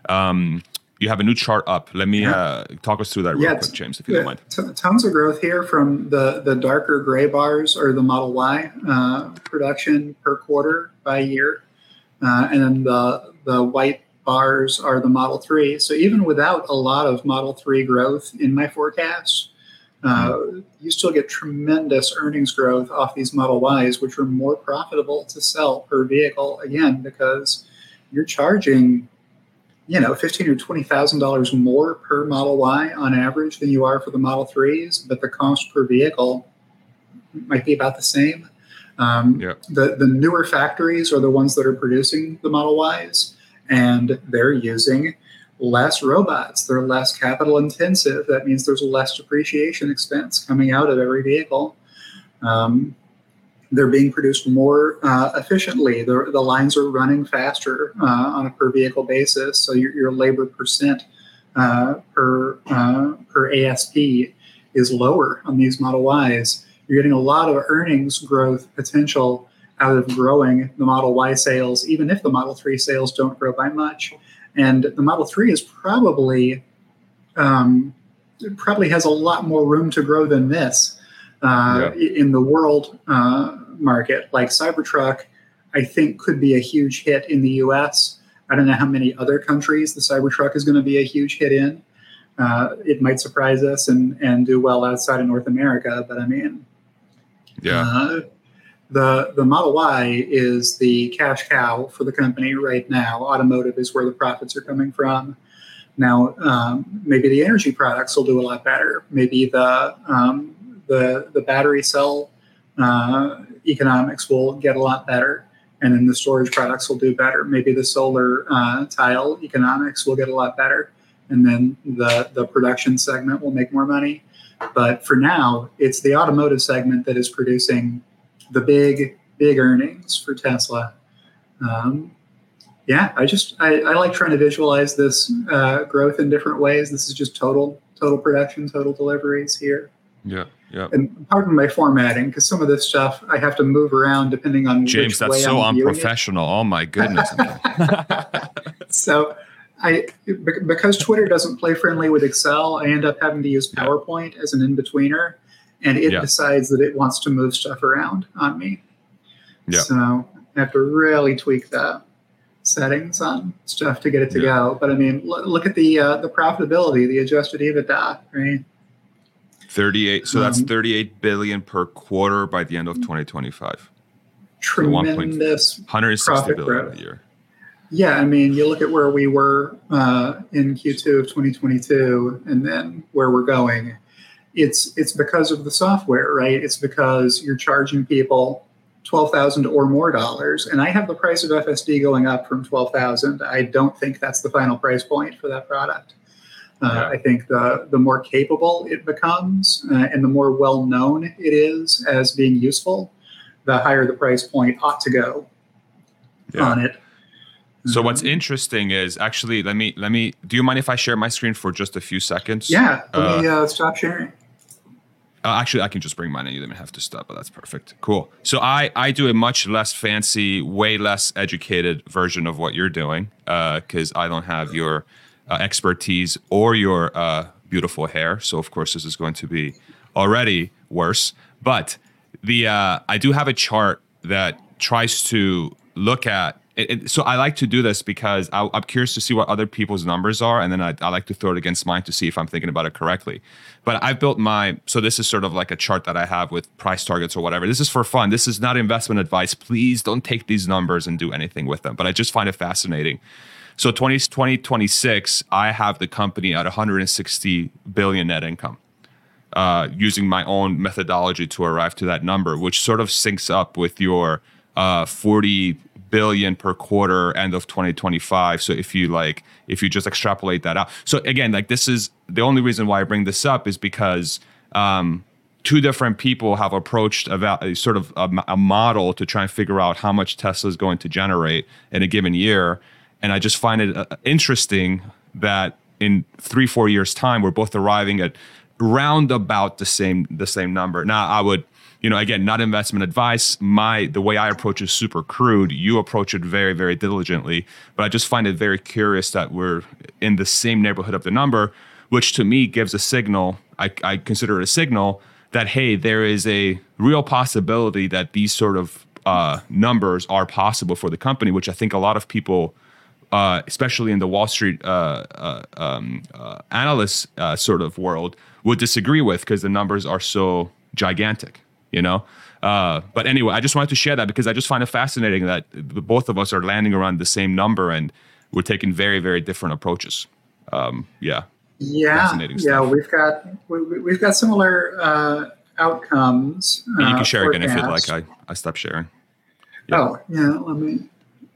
um, you have a new chart up. Let me yeah. uh, talk us through that real yeah, quick, James, if you don't mind. Tons of growth here from the, the darker gray bars or the Model Y uh, production per quarter by year. Uh, and then the the white bars are the Model 3. So even without a lot of Model 3 growth in my forecast, uh, you still get tremendous earnings growth off these Model Ys, which are more profitable to sell per vehicle. Again, because you're charging, you know, fifteen or twenty thousand dollars more per Model Y on average than you are for the Model Threes, but the cost per vehicle might be about the same. Um, yeah. the, the newer factories are the ones that are producing the Model Ys, and they're using less robots. They're less capital intensive. That means there's less depreciation expense coming out of every vehicle. Um, they're being produced more uh, efficiently. The, the lines are running faster uh, on a per vehicle basis. So your, your labor percent uh, per uh, per ASP is lower on these Model Ys you're getting a lot of earnings growth potential out of growing the Model Y sales, even if the Model 3 sales don't grow by much. And the Model 3 is probably um, probably has a lot more room to grow than this uh, yeah. in the world uh, market. Like Cybertruck, I think could be a huge hit in the U.S. I don't know how many other countries the Cybertruck is going to be a huge hit in. Uh, it might surprise us and, and do well outside of North America, but I mean, yeah. The the Model Y is the cash cow for the company right now. Automotive is where the profits are coming from. Now, um, maybe the energy products will do a lot better. Maybe the um, the the battery cell uh, economics will get a lot better, and then the storage products will do better. Maybe the solar uh, tile economics will get a lot better, and then the the production segment will make more money. But for now, it's the automotive segment that is producing the big, big earnings for Tesla. Um, yeah, I just I, I, like trying to visualize this uh, growth in different ways. This is just total total production, total deliveries here. Yeah, yeah. And pardon my formatting because some of this stuff I have to move around depending on James. that's so unprofessional. Oh my goodness. so I because Twitter doesn't play friendly with Excel, I end up having to use PowerPoint as an in betweener, and it yeah. decides that it wants to move stuff around on me. Yeah. So I have to really tweak the settings on stuff to get it to yeah. go. But I mean, look, look at the uh, the profitability, the adjusted EBITDA, right? 38 so that's um, 38 billion per quarter by the end of 2025 tremendous so 160 billion growth. a year yeah, I mean, you look at where we were uh, in Q2 of 2022, and then where we're going. It's it's because of the software, right? It's because you're charging people twelve thousand or more dollars, and I have the price of FSD going up from twelve thousand. I don't think that's the final price point for that product. Uh, I think the the more capable it becomes uh, and the more well known it is as being useful, the higher the price point ought to go Yeah. on it. So what's Um, interesting is actually let me let me. Do you mind if I share my screen for just a few seconds? yeah, let me uh, stop sharing. Uh, actually, I can just bring mine and you don't even have to stop, but that's perfect. Cool. So I, I do a much less fancy, way less educated version of what you're doing because I don't have your uh, expertise or your uh, beautiful hair. So of course, this is going to be already worse. But the uh, I do have a chart that tries to look at. It, it- so I like to do this because I, I'm curious to see what other people's numbers are, and then I, I like to throw it against mine to see if I'm thinking about it correctly. But I've built my so this is sort of like a chart that I have with price targets or whatever. This is for fun. This is not investment advice. Please don't take these numbers and do anything with them. But I just find it fascinating. So 20, 2026, I have the company at 160 billion net income uh, using my own methodology to arrive to that number, which sort of syncs up with your uh, 40 billion per quarter end of 2025. So if you like, if you just extrapolate that out. So again, like this is the only reason why I bring this up is because um, two different people have approached a, a sort of a model to try and figure out how much Tesla is going to generate in a given year. And I just find it uh, interesting that in three, four years' time, we're both arriving at round about the same the same number. Now, I would, you know, again, not investment advice. My the way I approach is super crude. You approach it very, very diligently. But I just find it very curious that we're in the same neighborhood of the number, which to me gives a signal. I, I consider it a signal that hey, there is a real possibility that these sort of uh, numbers are possible for the company, which I think a lot of people uh, especially in the Wall Street uh, uh, um, uh, analyst uh, sort of world, would disagree with because the numbers are so gigantic, you know. Uh, but anyway, I just wanted to share that because I just find it fascinating that both of us are landing around the same number and we're taking very, very different approaches. Um, yeah, Yeah, Fascinating yeah, we've got we, we've got similar uh, outcomes. And you uh, can share again if you'd like. I, I stopped sharing. Yeah. Oh, yeah. Let me.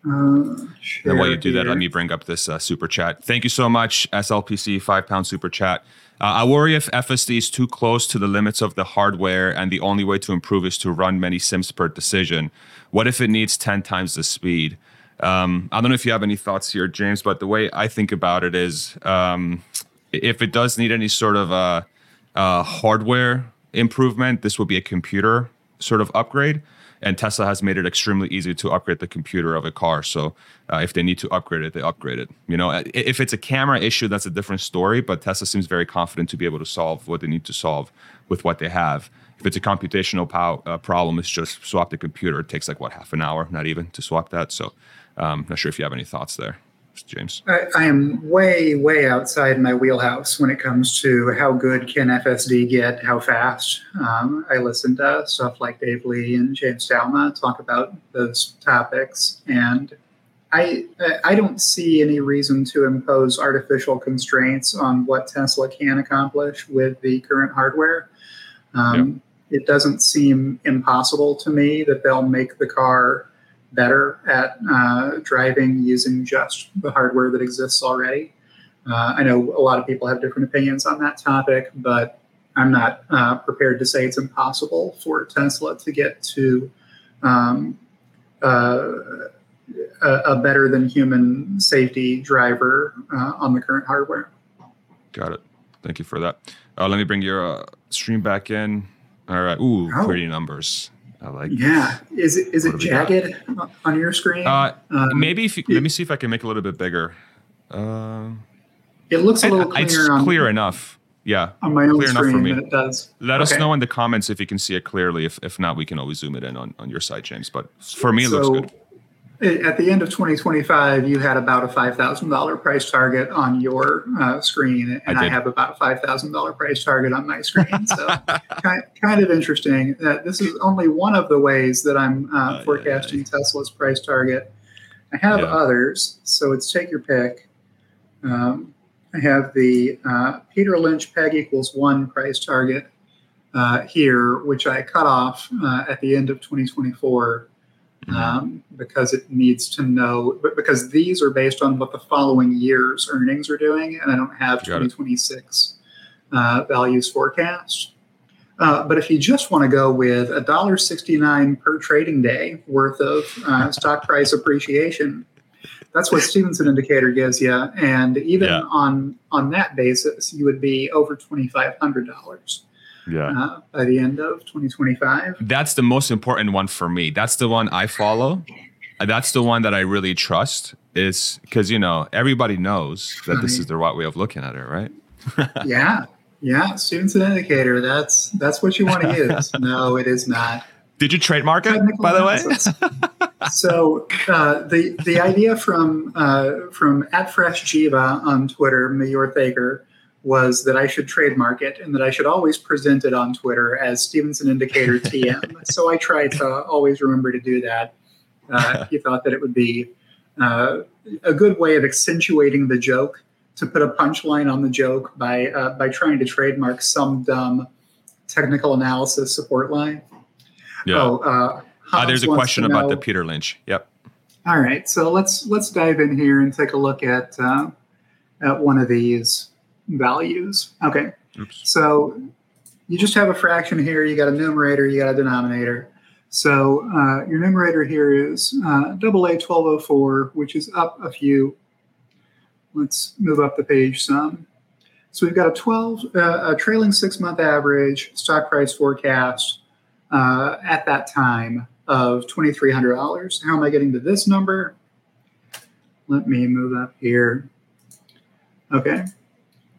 Uh, And while you do that, let me bring up this uh, super chat. Thank you so much, SLPC, five pound super chat. Uh, I worry if FSD is too close to the limits of the hardware and the only way to improve is to run many sims per decision. What if it needs 10 times the speed? Um, I don't know if you have any thoughts here, James, but the way I think about it is um, if it does need any sort of uh, uh, hardware improvement, this would be a computer sort of upgrade. And Tesla has made it extremely easy to upgrade the computer of a car. So uh, if they need to upgrade it, they upgrade it. You know, if it's a camera issue, that's a different story. But Tesla seems very confident to be able to solve what they need to solve with what they have. If it's a computational pow- uh, problem, it's just swap the computer. It takes like what half an hour, not even to swap that. So um, not sure if you have any thoughts there, James. I, I am way, way outside my wheelhouse when it comes to how good can FSD get, how fast. Um, I listen to stuff like Dave Lee and James Douma talk about those topics, and I I don't see any reason to impose artificial constraints on what Tesla can accomplish with the current hardware. Um, It doesn't seem impossible to me that they'll make the car better at uh, driving using just the hardware that exists already. Uh, I know a lot of people have different opinions on that topic, but I'm not uh, prepared to say it's impossible for Tesla to get to um, uh, a, a better than human safety driver uh, on the current hardware. Got it. Thank you for that. Uh, let me bring your uh, stream back in. All right. Ooh, Oh. pretty numbers. I like. Yeah, is it is What it do we got? jagged on your screen? Uh, Um, maybe if you, let me see if I can make it a little bit bigger. Uh, it looks a little it's on, clear enough. Yeah. on my own clear enough for screen me. it does. Let us know in the comments if you can see it clearly. If, if not, we can always zoom it in on, on your side, James. But for me, it looks good. I- At the end of 2025, you had about a $5,000 price target on your uh, screen, and I, did. have about a $5,000 price target on my screen. So, kind, kind of interesting that this is only one of the ways that I'm uh, Aye, aye, forecasting Tesla's price target. I have Yeah. others, so it's take your pick. Um, I have the uh, Peter Lynch peg equals one price target uh, here, which I cut off uh, at the end of 2024. Mm-hmm. um, because it needs to know, but because these are based on what the following year's earnings are doing, and I don't have 2026 uh, values forecast. Uh, but if you just want to go with a dollar sixty nine per trading day worth of uh, stock price appreciation, that's what Stephenson indicator gives you, and even yeah. on on that basis, you would be over twenty five hundred dollars. Yeah. Uh, by the end of 2025. That's the most important one for me. That's the one I follow. That's the one that I really trust. Is because you know everybody knows that this is the right way of looking at it, right? yeah, yeah. Stephenson indicator. That's that's what you want to use. no, it is not. Did you trademark it, by the way? so uh, the the idea from uh, from at Fresh Jiva on Twitter, Mayur Thaker, was that I should trademark it and that I should always present it on Twitter as Stephenson Indicator TM. so I try to always remember to do that. Uh, he thought that it would be uh, a good way of accentuating the joke to put a punchline on the joke by uh, by trying to trademark some dumb technical analysis support line. Yeah. Oh, uh, uh, there's a question about the Peter Lynch. Yep. All right, so let's let's dive in here and take a look at uh, at one of these values. Okay. Oops. So you just have a fraction here. You got a numerator. You got a denominator. So uh, your numerator here is uh, double A 1204, which is up a few. Let's move up the page some. So we've got a 12, uh, a trailing six month average stock price forecast uh, at that time of $2,300. How am I getting to this number? Let me move up here. Okay.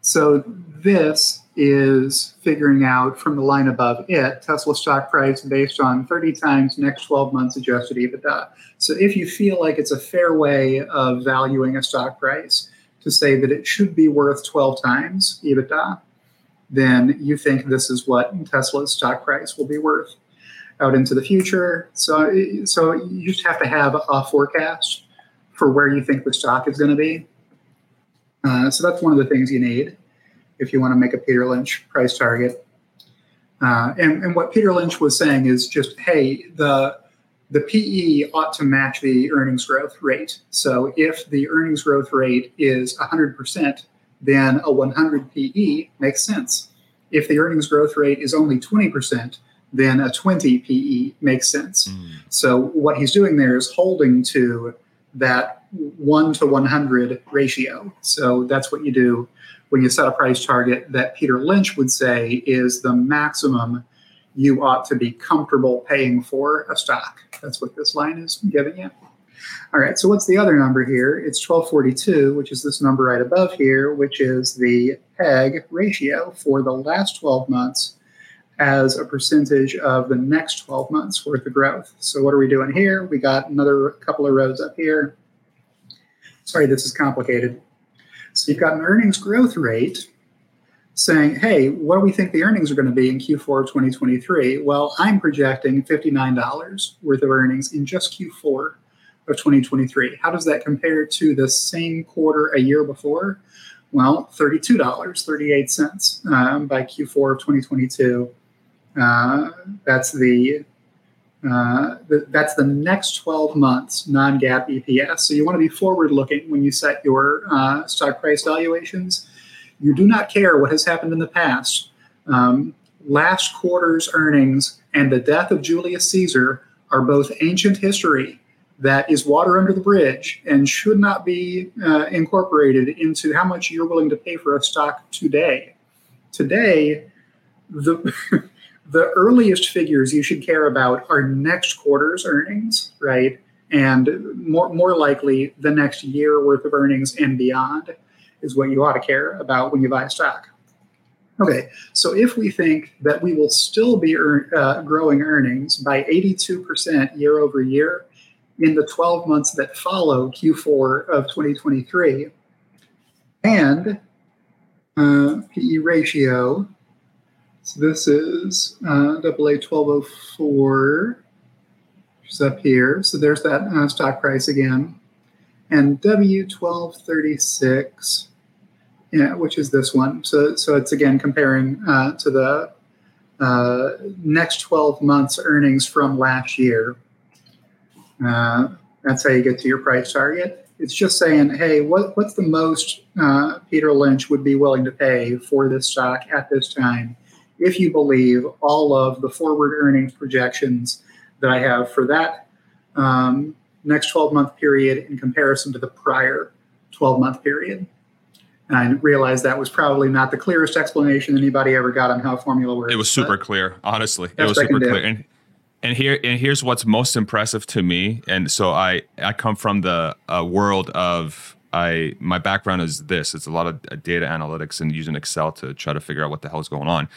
So this is figuring out from the line above it Tesla stock price based on 30 times next 12 months adjusted EBITDA. So if you feel like it's a fair way of valuing a stock price to say that it should be worth 12 times EBITDA, then you think this is what Tesla's stock price will be worth out into the future. So, so you just have to have a forecast for where you think the stock is going to be. Uh, so that's one of the things you need if you want to make a Peter Lynch price target. Uh, and, and what Peter Lynch was saying is just, hey, the the PE ought to match the earnings growth rate. So if the earnings growth rate is 100%, then a 100 PE makes sense. If the earnings growth rate is only 20%, then a 20 PE makes sense. Mm. So what he's doing there is holding to that 1 to 100 ratio. So that's what you do when you set a price target that Peter Lynch would say is the maximum you ought to be comfortable paying for a stock. That's what this line is giving you. All right, so what's the other number here? It's 1242, which is this number right above here, which is the PEG ratio for the last 12 months as a percentage of the next 12 months worth of growth. So what are we doing here? We got another couple of rows up here. Sorry, this is complicated. So you've got an earnings growth rate saying, hey, what do we think the earnings are going to be in Q4 of 2023? Well, I'm projecting $59 worth of earnings in just Q4 of 2023. How does that compare to the same quarter a year before? Well, $32.38 um, by Q4 of 2022. Uh, that's the, uh, the, that's the next 12 months non-GAAP EPS. So you want to be forward-looking when you set your uh, stock price valuations. You do not care what has happened in the past. Um, last quarter's earnings and the death of Julius Caesar are both ancient history that is water under the bridge and should not be uh, incorporated into how much you're willing to pay for a stock today. Today, the the earliest figures you should care about are next quarter's earnings, right? And more, more likely the next year worth of earnings and beyond is what you ought to care about when you buy a stock. Okay, so if we think that we will still be earn, uh, growing earnings by 82% year over year in the 12 months that follow Q4 of 2023, and uh, PE ratio so this is uh, AA 1204, which is up here. So there's that uh, stock price again. And W1236, yeah, which is this one. So, so it's again comparing uh, to the uh, next 12 months earnings from last year. Uh, that's how you get to your price target. It's just saying, hey, what, what's the most uh, Peter Lynch would be willing to pay for this stock at this time if you believe all of the forward earnings projections that I have for that um, next 12 month period in comparison to the prior 12 month period. And I realized that was probably not the clearest explanation anybody ever got on how formula works. It was super clear, honestly. It was super clear. And, and here and here's what's most impressive to me. And so I I come from the uh, world of I my background is this. It's a lot of uh, data analytics and using Excel to try to figure out what the hell is going on.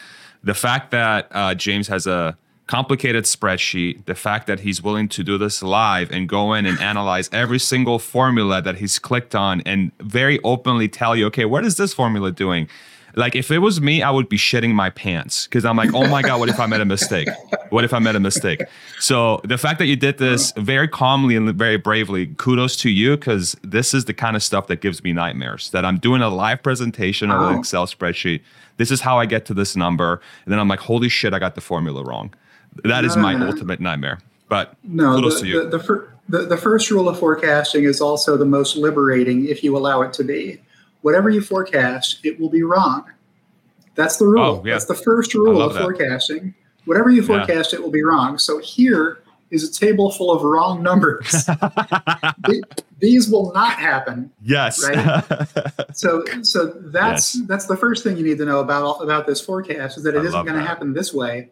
The fact that uh, James has a complicated spreadsheet, the fact that he's willing to do this live and go in and analyze every single formula that he's clicked on and very openly tell you, okay, what is this formula doing? Like if it was me, I would be shitting my pants because I'm like, oh my god, what if I made a mistake? What if I made a mistake? So the fact that you did this very calmly and very bravely, kudos to you because this is the kind of stuff that gives me nightmares. That I'm doing a live presentation of an Excel spreadsheet. This is how I get to this number, and then I'm like, holy shit, I got the formula wrong. That is my ultimate nightmare. But no, the. The, the, fir- the, the first rule of forecasting is also the most liberating if you allow it to be. Whatever you forecast, it will be wrong. That's the rule. Oh, yeah. That's the first rule of that. forecasting. Whatever you forecast, yeah. it will be wrong. So here is a table full of wrong numbers. These will not happen. Yes. Right. so so that's yes. that's the first thing you need to know about about this forecast is that it not going to happen this way.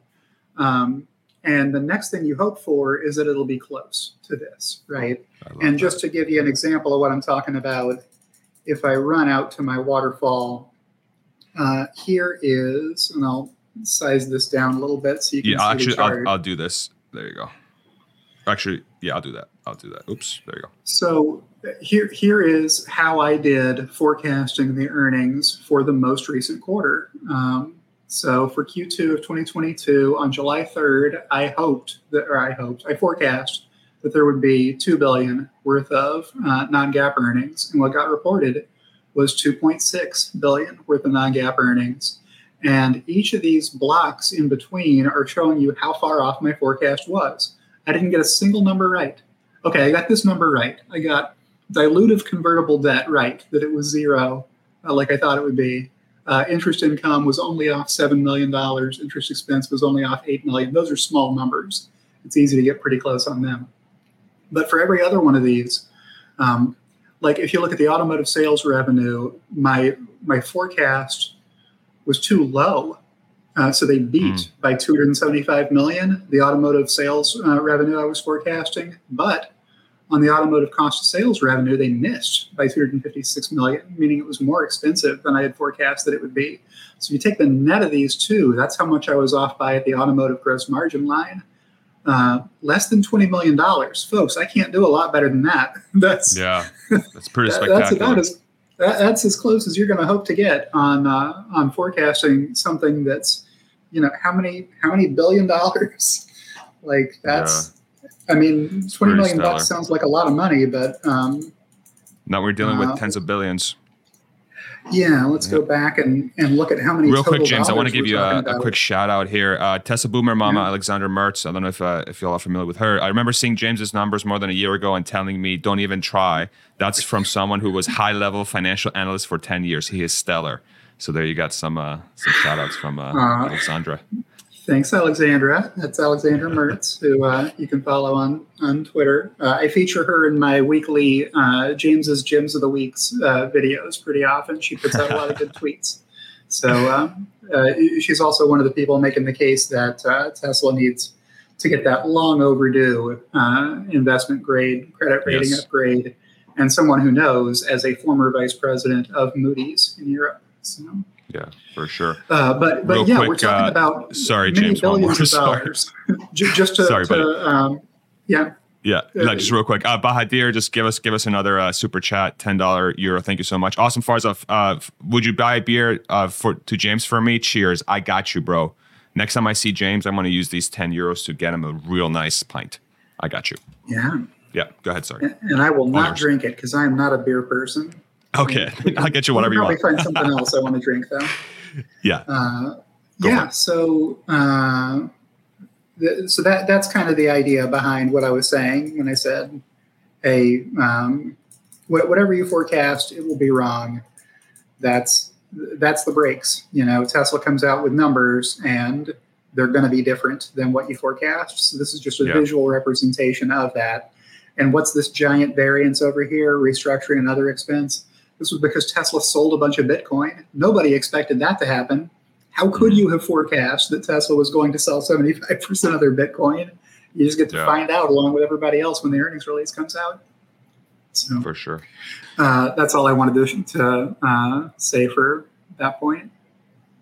Um, and the next thing you hope for is that it'll be close to this, right? And just to give you an example of what I'm talking about, if I run out to my waterfall, uh, here is, and I'll size this down a little bit so you can yeah, see actually, the chart. I'll, I'll do this. There you go. Actually, yeah, I'll do that. I'll do that. Oops, there you go. So here, here is how I did forecasting the earnings for the most recent quarter. Um, so for Q2 of 2022, on July 3rd, I hoped that, or I hoped, I forecast that there would be two billion worth of uh, non-GAAP earnings, and what got reported was 2.6 billion worth of non-GAAP earnings. And each of these blocks in between are showing you how far off my forecast was. I didn't get a single number right. Okay, I got this number right. I got dilutive convertible debt right, that it was zero, uh, like I thought it would be. Uh, interest income was only off $7 million. Interest expense was only off 8 million. Those are small numbers. It's easy to get pretty close on them. But for every other one of these, um, like if you look at the automotive sales revenue, my my forecast was too low. Uh, so they beat mm. by 275 million the automotive sales uh, revenue I was forecasting, but on the automotive cost of sales revenue, they missed by 256 million, meaning it was more expensive than I had forecast that it would be. So you take the net of these two, that's how much I was off by at the automotive gross margin line. Uh, less than $20 million. Folks, I can't do a lot better than that. That's yeah, that's pretty spectacular. that's about as that, that's as close as you're going to hope to get on uh, on forecasting something that's you know how many how many billion dollars like that's I mean, twenty million stellar. bucks sounds like a lot of money, but um, now we're dealing uh, with tens of billions. Yeah, let's yeah. go back and, and look at how many. Real quick, James, I want to give you a, a, quick shout out here. Uh, Tesla Boomer Mama yeah. Alexandra Merz. I don't know if uh, if you all are familiar with her. I remember seeing James's numbers more than a year ago and telling me, "Don't even try." That's from someone who was high level financial analyst for ten years. He is stellar. So there you got some uh, some shout outs from uh, uh Alexandra. Thanks, Alexandra. That's Alexandra Merz, who uh, you can follow on on Twitter. Uh, I feature her in my weekly uh, James's Gems of the Weeks uh, videos pretty often. She puts out a lot of good tweets. So um, uh, she's also one of the people making the case that uh, Tesla needs to get that long overdue investment grade credit rating yes. upgrade, and someone who knows as a former vice president of Moody's in Europe. So. Yeah, for sure. Uh, but but Real yeah, quick, we're talking uh, about sorry, James, billions of dollars. just to, sorry, to um, yeah. Yeah, no, just real quick. Uh, Bahadir, just give us give us another uh, super chat, ten dollar euro. Thank you so much. Awesome, Farzad. Uh, would you buy a beer uh, for to James for me? Cheers. I got you, bro. Next time I see James, I'm going to use these ten euros to get him a real nice pint. I got you. Yeah. Yeah. Go ahead. Sorry. And I will not drink it because I am not a beer person. Okay, I'll get you whatever you want. Probably find something else I want to drink though. Yeah. Uh, yeah. So uh, the, so that that's kind of the idea behind what I was saying when I said, "Hey, um, wh- whatever you forecast, it will be wrong." That's that's the breaks. You know, Tesla comes out with numbers and they're going to be different than what you forecast. So this is just a Yeah. visual representation of that. And what's this giant variance over here? Restructuring and other expense. This was because Tesla sold a bunch of Bitcoin. Nobody expected that to happen. How could you have forecast that Tesla was going to sell 75% of their Bitcoin? You just get to Yeah. find out along with everybody else when the earnings release comes out. So For sure. uh, that's all I wanted to, to uh, say for that point.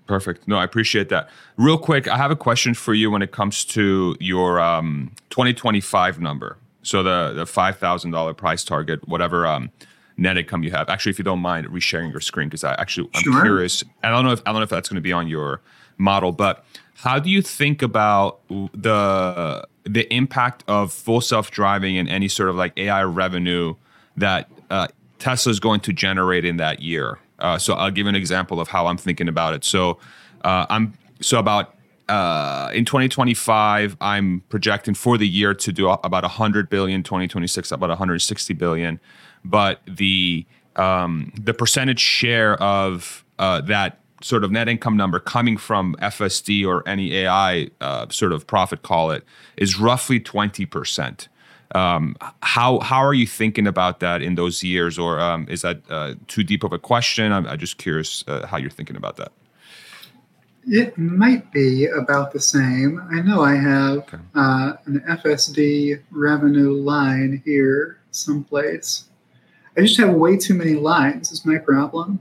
Perfect. No, I appreciate that. Real quick, I have a question for you when it comes to your um, 2025 number. So the the five thousand dollar price target, whatever um, net income you have. Actually, if you don't mind resharing your screen, because I actually I'm Sure. curious. I don't know if I don't know if that's going to be on your model, but how do you think about the the impact of full self driving and any sort of like AI revenue that uh, Tesla is going to generate in that year? Uh, so I'll give an example of how I'm thinking about it. So uh, I'm so about uh, in 2025, I'm projecting for the year to do about 100 billion. 2026, about 160 billion. But the um, the percentage share of uh, that sort of net income number coming from FSD or any AI uh, sort of profit, call it, is roughly 20 percent. Um, how how are you thinking about that in those years, or um, is that uh, too deep of a question? I'm, I'm just curious uh, how you're thinking about that. It might be about the same. I know I have Okay. uh, an FSD revenue line here someplace. I just have way too many lines, is my problem.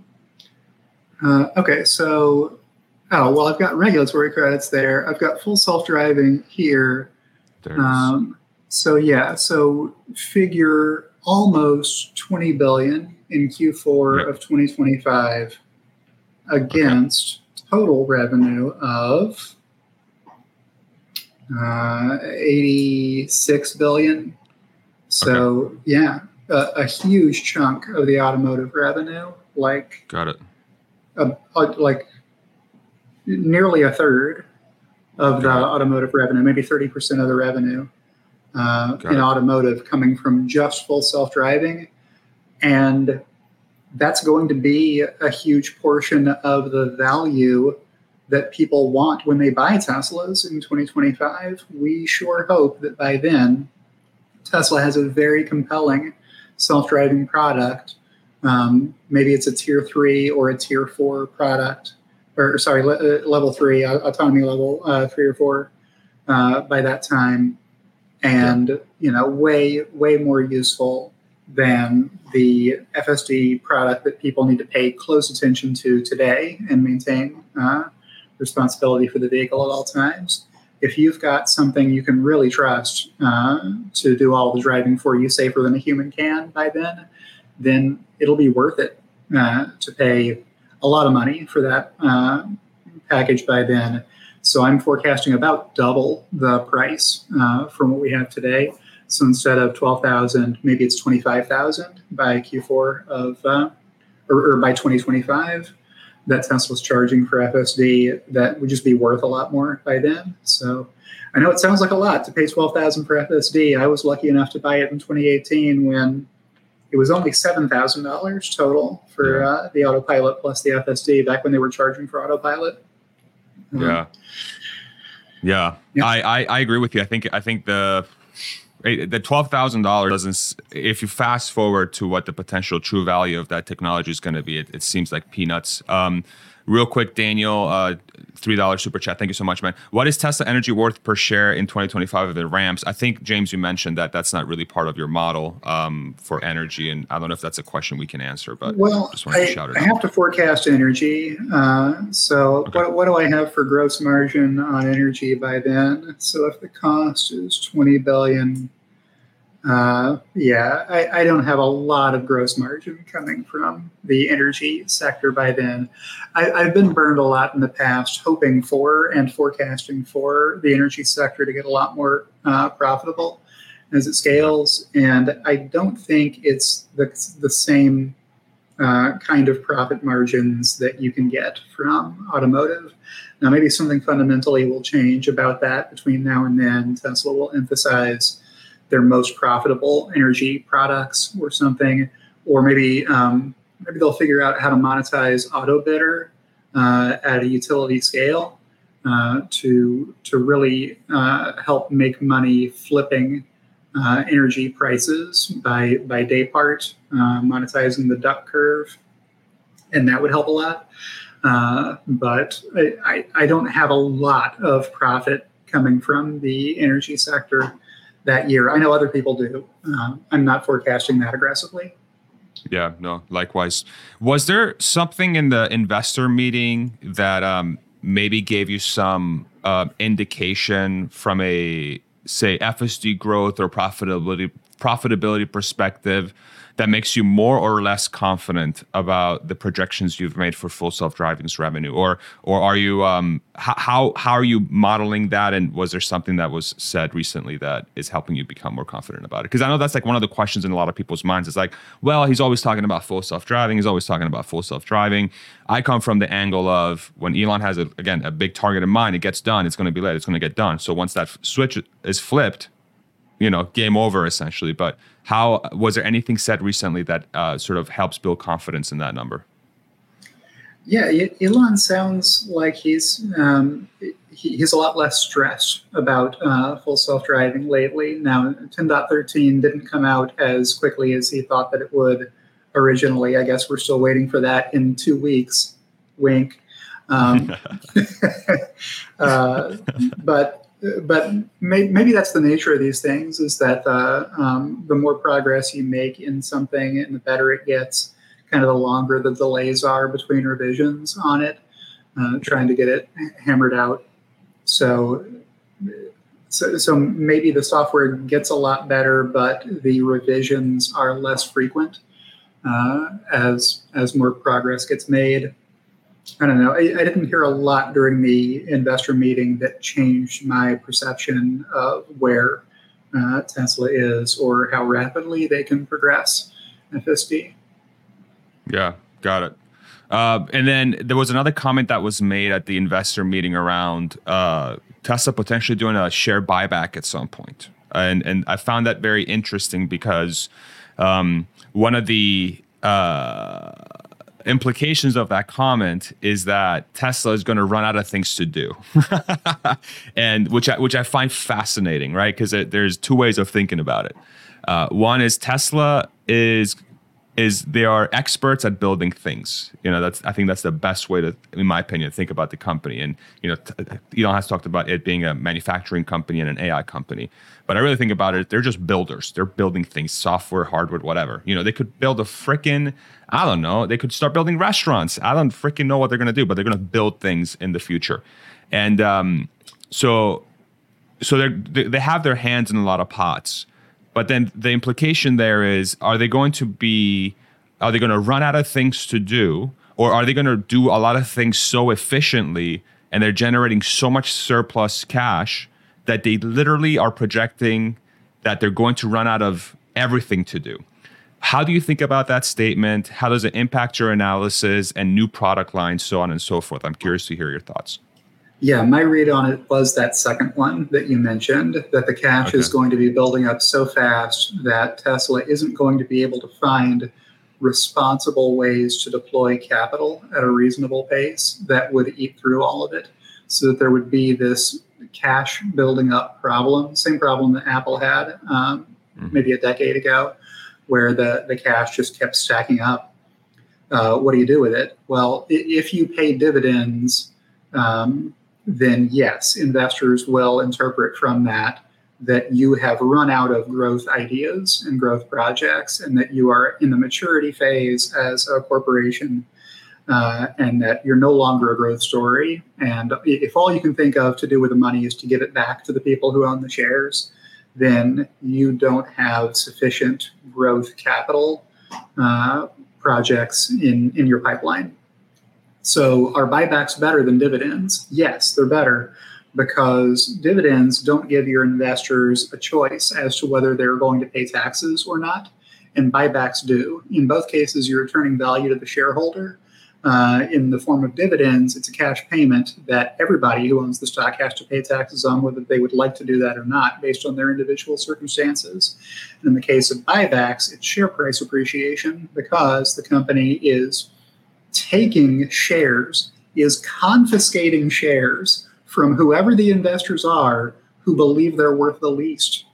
Uh, okay, so, oh, well, I've got regulatory credits there. I've got full self driving here. Um, so, yeah, so figure almost 20 billion in Q4 Yep. of 2025 against total revenue of uh, 86 billion. So, yeah, a, a huge chunk of the automotive revenue, like got it. a, a- like nearly a third of the Okay. automotive revenue, maybe 30% of the revenue uh, in it. automotive coming from just full self driving. And that's going to be a huge portion of the value that people want when they buy Teslas in 2025. We sure hope that by then, Tesla has a very compelling self driving product. Um, maybe it's a tier three or a tier four product, or sorry, le- uh, level three, uh, autonomy level uh, three or four uh, by that time. And, you know, way, way more useful than the FSD product that people need to pay close attention to today and maintain uh, responsibility for the vehicle at all times. If you've got something you can really trust uh, to do all the driving for you safer than a human can by then, then it'll be worth it uh, to pay a lot of money for that uh, package by then. So I'm forecasting about double the price uh, from what we have today. So instead of twelve thousand, maybe it's twenty five thousand by Q4 of uh, or, or by 2025 that Tesla's charging for FSD. That would just be worth a lot more by then. So I know it sounds like a lot to pay twelve thousand for FSD. I was lucky enough to buy it in 2018 when it was only seven thousand dollars total for Yeah. uh, the autopilot plus the FSD back when they were charging for autopilot. Um, Yeah. Yeah, Yeah. I, I I agree with you. I think I think the the twelve thousand dollars doesn't. If you fast forward to what the potential true value of that technology is going to be, it, it seems like peanuts. Um, real quick, Daniel, uh, three dollars super chat. Thank you so much, man. What is Tesla Energy worth per share in twenty twenty five if it ramps? I think James, you mentioned that that's not really part of your model um, for energy, and I don't know if that's a question we can answer, but well, just wanted to I, shout it I out. have to forecast energy. Uh, so, Okay. what, what do I have for gross margin on energy by then? So, if the cost is 20 billion, uh, yeah, I, I don't have a lot of gross margin coming from the energy sector by then. I, I've been burned a lot in the past, hoping for and forecasting for the energy sector to get a lot more uh, profitable as it scales. And I don't think it's the, the same uh, kind of profit margins that you can get from automotive. Now, maybe something fundamentally will change about that between now and then. Tesla will emphasize their most profitable energy products or something, or maybe um, maybe they'll figure out how to monetize AutoBidder uh, at a utility scale uh, to to really uh, help make money flipping uh, energy prices by by day part, uh, monetizing the duck curve, and that would help a lot. Uh, but I, I, I don't have a lot of profit coming from the energy sector that year. I know other people do. I'm not forecasting that aggressively. Yeah, no, likewise. Was there something in the investor meeting that um, maybe gave you some uh, indication from a say FSD growth or profitability profitability perspective that makes you more or less confident about the projections you've made for full self-driving's revenue? Or or are you um how how are you modeling that? And was there something that was said recently that is helping you become more confident about it? Because i know that's like one of the questions in a lot of people's minds is like well he's always talking about full self-driving he's always talking about full self-driving. I come from the angle of when elon has a, again a big target in mind it gets done it's going to be late it's going to get done. So once that switch is flipped you know game over essentially but how was there anything said recently that uh, sort of helps build confidence in that number? Yeah, Elon sounds like he's um, he, he's a lot less stressed about uh, full self driving lately. Now, 10.13 didn't come out as quickly as he thought that it would originally. I guess we're still waiting for that in two weeks. Wink. Um, uh, but but may, maybe that's the nature of these things is that uh, um, the more progress you make in something and the better it gets kind of the longer the delays are between revisions on it uh, trying to get it hammered out. So, so so maybe the software gets a lot better but the revisions are less frequent uh, as as more progress gets made I don't know. I, I, didn't hear a lot during the investor meeting that changed my perception of where uh, Tesla is or how rapidly they can progress FSD. Yeah, got it. Uh, and then there was another comment that was made at the investor meeting around uh, Tesla potentially doing a share buyback at some point. And, and I found that very interesting because um, one of the uh, implications of that comment is that Tesla is going to run out of things to do, and which I, which I find fascinating, right? Because there's two ways of thinking about it. Uh, one is Tesla is is they are experts at building things. You know, that's I think that's the best way to, in my opinion, think about the company. And you know, Elon has talked about it being a manufacturing company and an AI company. But I really think about it, they're just builders. They're building things, software, hardware, whatever. You know, they could build a freaking, I don't know, they could start building restaurants. I don't freaking know what they're gonna do, but they're gonna build things in the future. And um, so, so they they have their hands in a lot of pots. But then the implication there is are they going to be are they going to run out of things to do or are they going to do a lot of things so efficiently and they're generating so much surplus cash that they literally are projecting that they're going to run out of everything to do. How do you think about that statement? How does it impact your analysis and new product lines, so on and so forth? I'm curious to hear your thoughts. Yeah, my read on it was that second one that you mentioned that the cash okay. is going to be building up so fast that Tesla isn't going to be able to find responsible ways to deploy capital at a reasonable pace that would eat through all of it. So that there would be this cash building up problem, same problem that Apple had um, mm-hmm. maybe a decade ago, where the, the cash just kept stacking up. Uh, what do you do with it? Well, if you pay dividends, um, then yes, investors will interpret from that that you have run out of growth ideas and growth projects, and that you are in the maturity phase as a corporation, uh, and that you're no longer a growth story. And if all you can think of to do with the money is to give it back to the people who own the shares, then you don't have sufficient growth capital uh, projects in, in your pipeline. So are buybacks better than dividends? Yes, they're better because dividends don't give your investors a choice as to whether they're going to pay taxes or not. and buybacks do. In both cases, you're returning value to the shareholder. Uh, in the form of dividends, it's a cash payment that everybody who owns the stock has to pay taxes on, whether they would like to do that or not, based on their individual circumstances. And in the case of buybacks, it's share price appreciation because the company is taking shares, is confiscating shares from whoever the investors are who believe they're worth the least.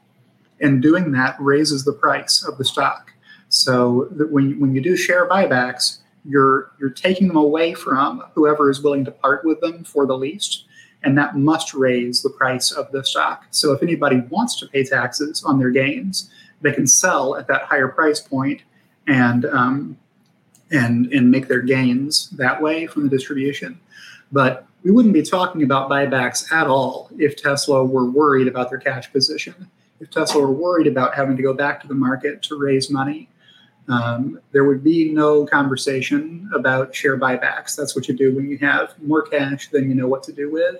And doing that raises the price of the stock. So that when, when you do share buybacks, you're you're taking them away from whoever is willing to part with them for the least and that must raise the price of the stock so if anybody wants to pay taxes on their gains they can sell at that higher price point and um, and and make their gains that way from the distribution but we wouldn't be talking about buybacks at all if tesla were worried about their cash position if tesla were worried about having to go back to the market to raise money um, there would be no conversation about share buybacks. That's what you do when you have more cash than you know what to do with,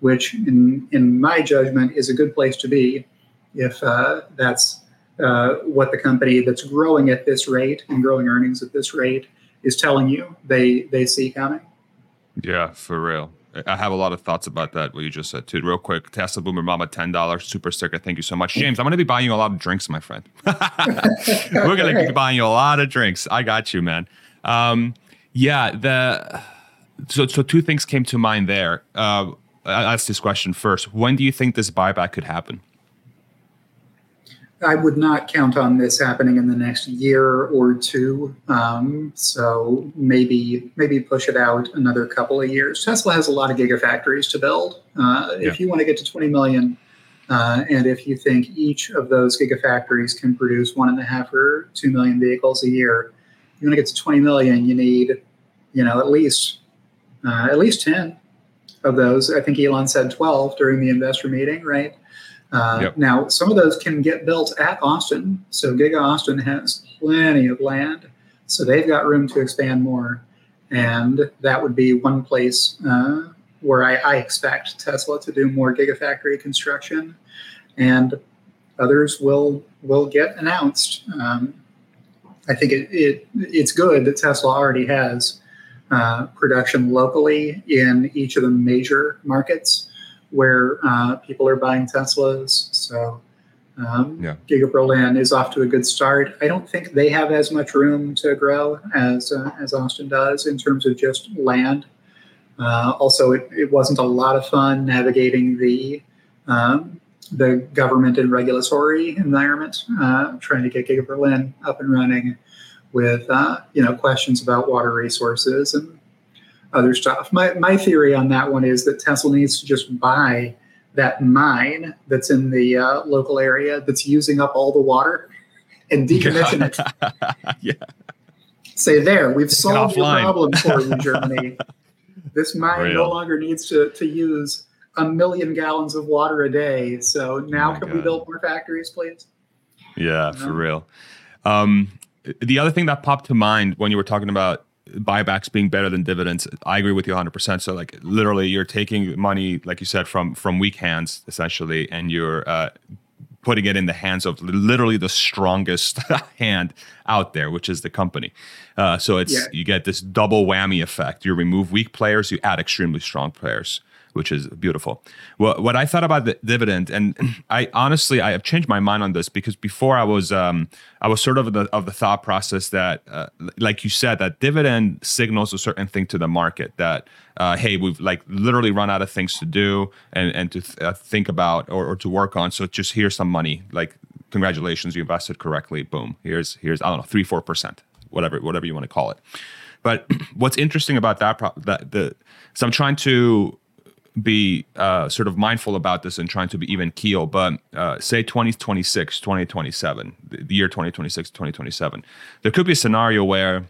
which, in, in my judgment, is a good place to be if uh, that's uh, what the company that's growing at this rate and growing earnings at this rate is telling you they, they see coming. Yeah, for real. I have a lot of thoughts about that. What you just said too. Real quick, Tesla Boomer Mama, ten dollars super sticker. Thank you so much, James. I'm going to be buying you a lot of drinks, my friend. We're going to be buying you a lot of drinks. I got you, man. Um, yeah, the so so two things came to mind there. Uh, I asked this question first. When do you think this buyback could happen? I would not count on this happening in the next year or two. Um, so maybe maybe push it out another couple of years. Tesla has a lot of gigafactories to build. Uh, yeah. If you want to get to 20 million, uh, and if you think each of those gigafactories can produce one and a half or two million vehicles a year, you want to get to 20 million, you need, you know, at least uh, at least 10 of those. I think Elon said 12 during the investor meeting, right? Uh, yep. Now, some of those can get built at Austin. So Giga Austin has plenty of land. So they've got room to expand more. And that would be one place uh, where I, I, expect Tesla to do more Gigafactory construction. And others will will get announced. Um, I think it, it, it's good that Tesla already has uh, production locally in each of the major markets where uh, people are buying Teslas. So um, yeah. Giga Berlin is off to a good start. I don't think they have as much room to grow as uh, as Austin does in terms of just land. Uh, also, it, it wasn't a lot of fun navigating the um, the government and regulatory environment, uh, trying to get Giga Berlin up and running with uh, you know questions about water resources and other stuff. My, my theory on that one is that Tesla needs to just buy that mine that's in the uh, local area that's using up all the water and decommission it. yeah. Say there, we've solved your problem for you, Germany. this mine Real. no longer needs to, to use a million gallons of water a day. So now oh can God. we build more factories, please? Yeah, for real. Um, the other thing that popped to mind when you were talking about buybacks being better than dividends i agree with you 100% so like literally you're taking money like you said from from weak hands essentially and you're uh, putting it in the hands of literally the strongest hand out there which is the company. Uh, so it's yeah. you get this double whammy effect. You remove weak players you add extremely strong players which is beautiful. Well, what I thought about the dividend, and I honestly I have changed my mind on this because before I was um, I was sort of the of the thought process that, uh, like you said, that dividend signals a certain thing to the market that uh, hey we've like literally run out of things to do and and to th- uh, think about or, or to work on. So just here's some money. Like congratulations, you invested correctly. Boom. Here's here's I don't know three four percent whatever whatever you want to call it. But what's interesting about that pro- that the so I'm trying to be uh, sort of mindful about this and trying to be even keel. But uh, say 2026, 2027, the year 2026, 2027, there could be a scenario where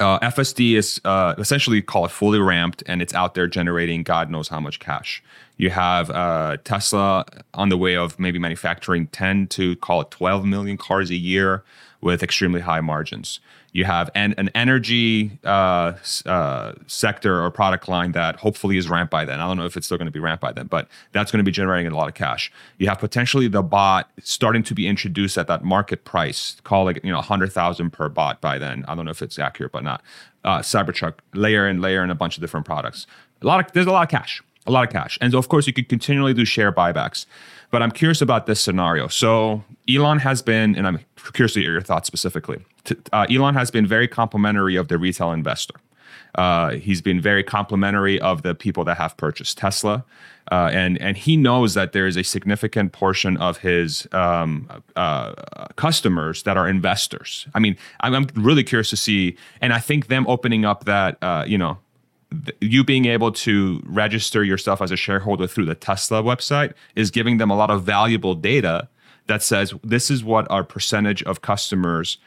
uh, FSD is uh, essentially call it fully ramped and it's out there generating God knows how much cash. You have uh, Tesla on the way of maybe manufacturing 10 to call it 12 million cars a year with extremely high margins You have an, an energy uh, uh, sector or product line that hopefully is ramped by then. I don't know if it's still going to be ramped by then, but that's going to be generating a lot of cash. You have potentially the bot starting to be introduced at that market price, call it you know hundred thousand per bot by then. I don't know if it's accurate, but not. Uh, Cybertruck layer and layer and a bunch of different products. A lot of there's a lot of cash, a lot of cash, and so of course you could continually do share buybacks. But I'm curious about this scenario. So Elon has been, and I'm curious to hear your thoughts specifically. Uh, Elon has been very complimentary of the retail investor. Uh, he's been very complimentary of the people that have purchased Tesla, uh, and and he knows that there is a significant portion of his um, uh, customers that are investors. I mean, I'm, I'm, really curious to see, and I think them opening up that uh, you know you being able to register yourself as a shareholder through the Tesla website is giving them a lot of valuable data that says this is what our percentage of customers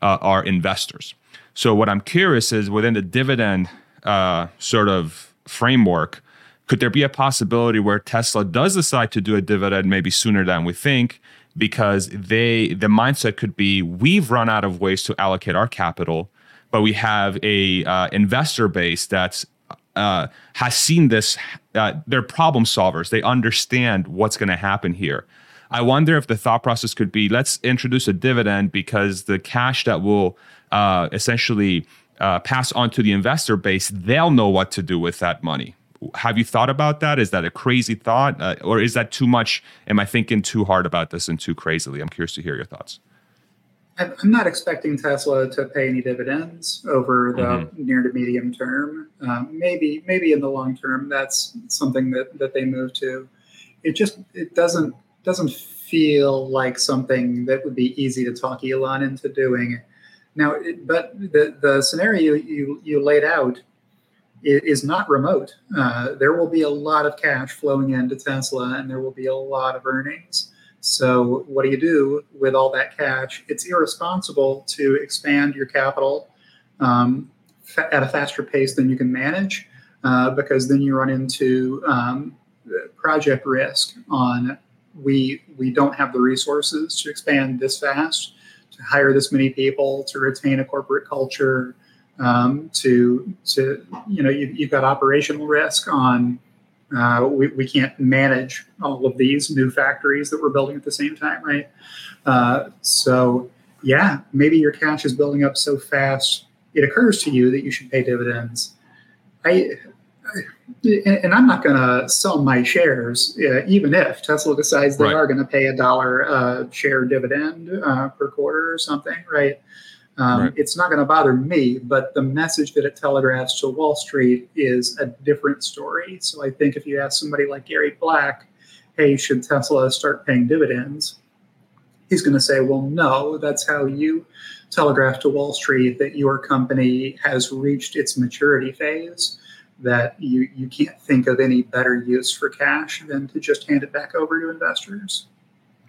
uh, are investors. So, what I'm curious is within the dividend uh, sort of framework, could there be a possibility where Tesla does decide to do a dividend maybe sooner than we think? Because they the mindset could be we've run out of ways to allocate our capital but we have a uh, investor base that's uh, has seen this. Uh, they're problem solvers. They understand what's going to happen here. I wonder if the thought process could be let's introduce a dividend because the cash that will uh, essentially uh, pass on to the investor base, they'll know what to do with that money. Have you thought about that? Is that a crazy thought, uh, or is that too much? Am I thinking too hard about this and too crazily? I'm curious to hear your thoughts. I'm not expecting Tesla to pay any dividends over the mm-hmm. near to medium term. Um, maybe, maybe in the long term, that's something that, that they move to. It just it doesn't doesn't feel like something that would be easy to talk Elon into doing. Now, it, but the the scenario you you laid out is not remote. Uh, there will be a lot of cash flowing into Tesla, and there will be a lot of earnings. So, what do you do with all that cash? It's irresponsible to expand your capital um, at a faster pace than you can manage, uh, because then you run into um, project risk. On we we don't have the resources to expand this fast, to hire this many people, to retain a corporate culture, um, to to you know you, you've got operational risk on uh, we, we can't manage all of these new factories that we're building at the same time, right? Uh, so, yeah, maybe your cash is building up so fast, it occurs to you that you should pay dividends. I, and I'm not going to sell my shares, uh, even if Tesla decides they right. are going to pay a dollar uh, share dividend uh, per quarter or something, right? Um, right. It's not going to bother me, but the message that it telegraphs to Wall Street is a different story. So I think if you ask somebody like Gary Black, hey, should Tesla start paying dividends? He's going to say, well, no, that's how you telegraph to Wall Street that your company has reached its maturity phase, that you, you can't think of any better use for cash than to just hand it back over to investors.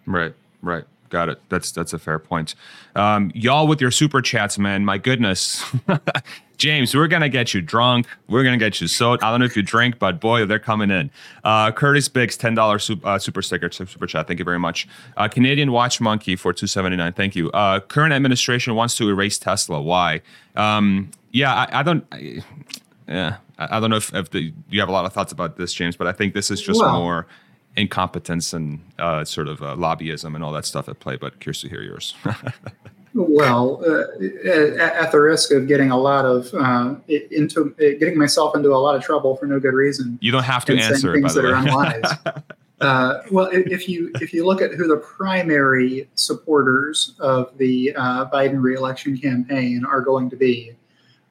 Right, right. Got it. That's that's a fair point. Um, y'all with your super chats, man. My goodness, James, we're gonna get you drunk. We're gonna get you so. I don't know if you drink, but boy, they're coming in. Uh, Curtis Biggs, ten dollars super, uh, super sticker, super chat. Thank you very much. Uh, Canadian Watch Monkey for two seventy nine. Thank you. Uh, current administration wants to erase Tesla. Why? Um, yeah, I, I don't. I, yeah, I, I, don't know if, if the, you have a lot of thoughts about this, James, but I think this is just well, more incompetence and uh, sort of uh, lobbyism and all that stuff at play. But curious to hear yours. well, uh, at the risk of getting a lot of uh, into uh, getting myself into a lot of trouble for no good reason. You don't have to answer things that are unwise. Uh, well, if you if you look at who the primary supporters of the Biden reelection campaign are going to be,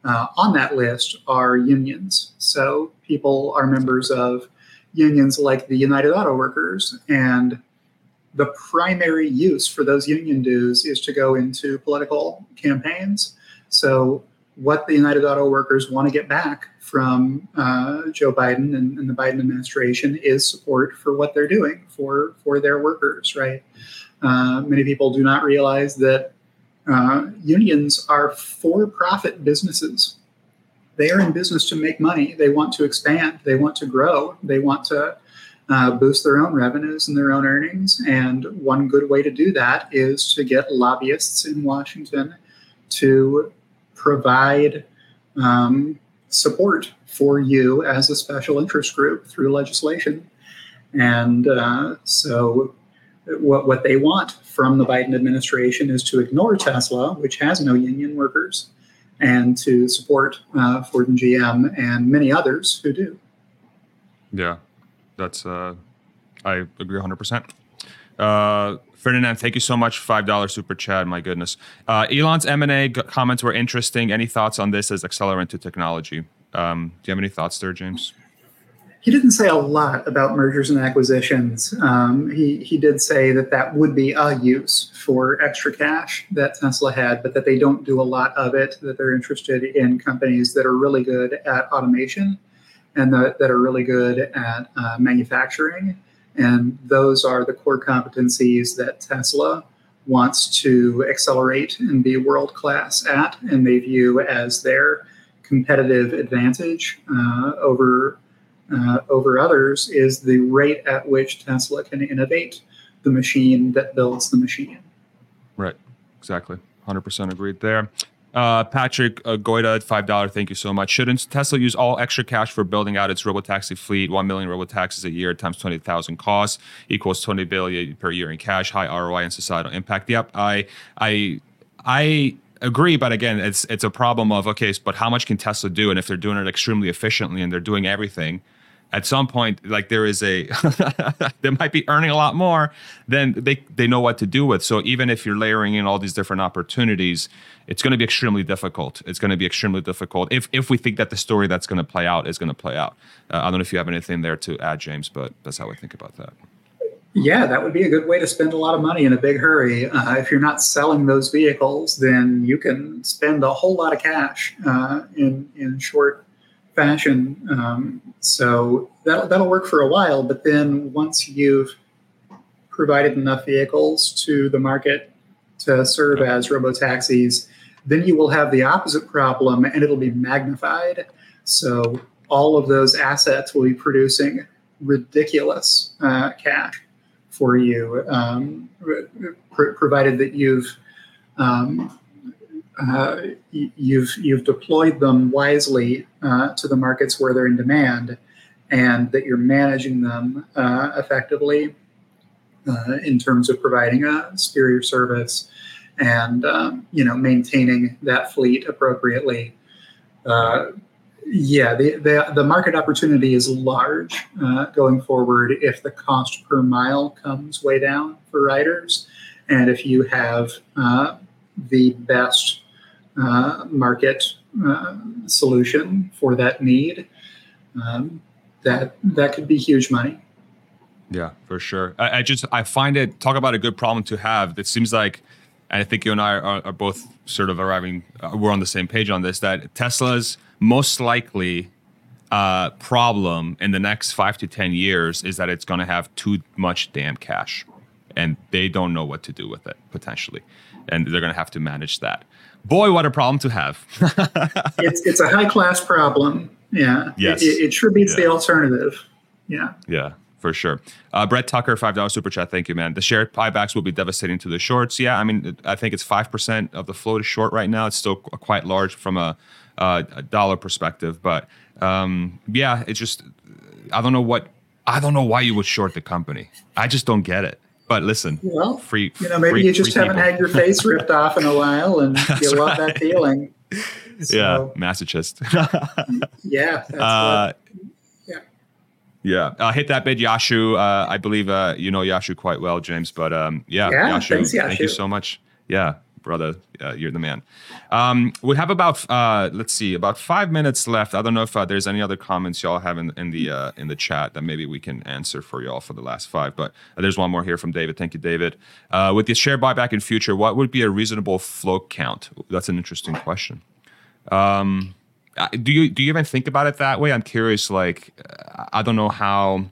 on that list are unions. So people are members of unions like the United Auto Workers. And the primary use for those union dues is to go into political campaigns. So, what the United Auto Workers want to get back from uh, Joe Biden and, and, the Biden administration is support for what they're doing for for their workers. Right? Uh, many people do not realize that uh, unions are for-profit businesses they are in business to make money. They want to expand. They want to grow. They want to uh, boost their own revenues and their own earnings. And one good way to do that is to get lobbyists in Washington to provide um, support for you as a special interest group through legislation. And uh, so, what, what they want from the Biden administration is to ignore Tesla, which has no union workers, and to support uh, Ford and GM and many others who do. Yeah, that's, uh, I agree 100%. Uh, Ferdinand, thank you so much. Five dollar super chat. My goodness. Uh, Elon's M and A comments were interesting. Any thoughts on this as accelerant to technology? Um, do you have any thoughts there, James? He didn't say a lot about mergers and acquisitions. Um, he he did say that that would be a use for extra cash that Tesla had, but that they don't do a lot of it. That they're interested in companies that are really good at automation and that, are really good at uh, manufacturing and those are the core competencies that Tesla wants to accelerate and be world class at, and they view as their competitive advantage uh, over uh, over others is the rate at which Tesla can innovate the machine that builds the machine. Right, exactly, hundred percent agreed there. Uh, Patrick uh, Goida at five dollar. Thank you so much. Shouldn't Tesla use all extra cash for building out its robotaxi fleet? One million robotaxis a year times twenty thousand costs equals twenty billion per year in cash. High ROI and societal impact. Yep, I I I agree, but again, it's it's a problem of okay, but how much can Tesla do? And if they're doing it extremely efficiently and they're doing everything, at some point like there is a they might be earning a lot more than they they know what to do with. So even if you're layering in all these different opportunities it's going to be extremely difficult. It's going to be extremely difficult. If if we think that the story that's going to play out is going to play out. Uh, i don't know if you have anything there to add james but that's how i think about that. Yeah, that would be a good way to spend a lot of money in a big hurry. Uh, if you're not selling those vehicles, then you can spend a whole lot of cash uh, in in short fashion. Um, so that'll, that'll work for a while. But then once you've provided enough vehicles to the market to serve as robo taxis, then you will have the opposite problem and it'll be magnified. So all of those assets will be producing ridiculous uh, cash for you, um, pr- provided that you've um, uh, you've you've deployed them wisely uh, to the markets where they're in demand, and that you're managing them uh, effectively uh, in terms of providing a superior service and um, you know maintaining that fleet appropriately. Uh, yeah, the, the, the market opportunity is large uh, going forward if the cost per mile comes way down for riders, and if you have the best uh, market uh, solution for that need, um, that that could be huge money. Yeah, for sure. I, I, just I find it talk about a good problem to have. It seems like, and I think you and I are, are both sort of arriving. Uh, we're on the same page on this. That Tesla's most likely uh, problem in the next five to ten years is that it's going to have too much damn cash, and they don't know what to do with it potentially, and they're going to have to manage that boy, what a problem to have. it's it's a high class problem. Yeah. Yes. It, it sure beats yeah. the alternative. Yeah. Yeah. For sure. Uh, Brett Tucker, $5 super chat. Thank you, man. The share buybacks will be devastating to the shorts. Yeah. I mean, I think it's 5% of the float is short right now. It's still quite large from a, uh, a dollar perspective. But um, yeah, it's just, I don't know what, I don't know why you would short the company. I just don't get it. But listen, well, free. You know, maybe free, you just haven't people. had your face ripped off in a while, and you love right. that feeling. So, yeah, masochist. yeah. Uh, yeah. Yeah. Uh, hit that bid, Yashu. Uh, I believe uh, you know Yashu quite well, James. But um, yeah, yeah Yashu, thanks, Yashu. Thank you so much. Yeah brother, uh, you're the man. Um, we have about uh, let's see, about five minutes left. I don't know if uh, there's any other comments y'all have in, in the uh, in the chat that maybe we can answer for y'all for the last five. But uh, there's one more here from David. Thank you, David. Uh, with the share buyback in future, what would be a reasonable float count? That's an interesting question. Um, do you do you even think about it that way? I'm curious. Like, I don't know how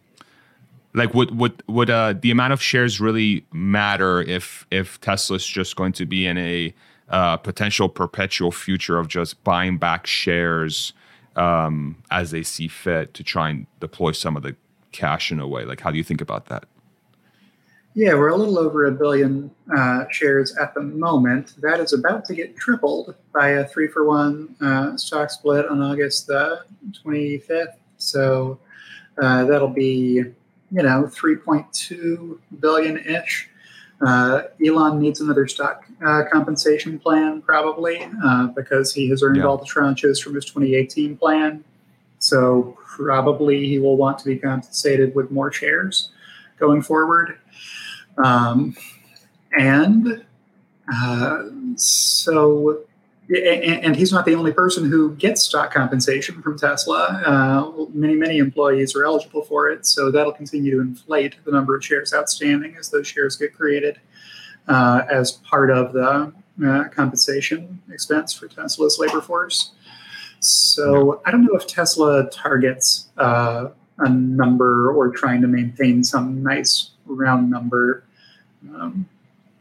like would would would uh, the amount of shares really matter if if Tesla's just going to be in a uh, potential perpetual future of just buying back shares um, as they see fit to try and deploy some of the cash in a way? Like, how do you think about that? Yeah, we're a little over a billion uh, shares at the moment. That is about to get tripled by a three for one uh, stock split on August the 25th. So uh, that'll be, you know, 3.2 billion ish. Uh, Elon needs another stock uh, compensation plan probably uh, because he has earned Yeah. all the tranches from his 2018 plan. So probably he will want to be compensated with more shares going forward. Um, and uh, so, and, he's not the only person who gets stock compensation from Tesla. Uh, many, many employees are eligible for it. So that'll continue to inflate the number of shares outstanding as those shares get created uh, as part of the uh, compensation expense for Tesla's labor force. So I don't know if Tesla targets uh, a number or trying to maintain some nice round number. Um,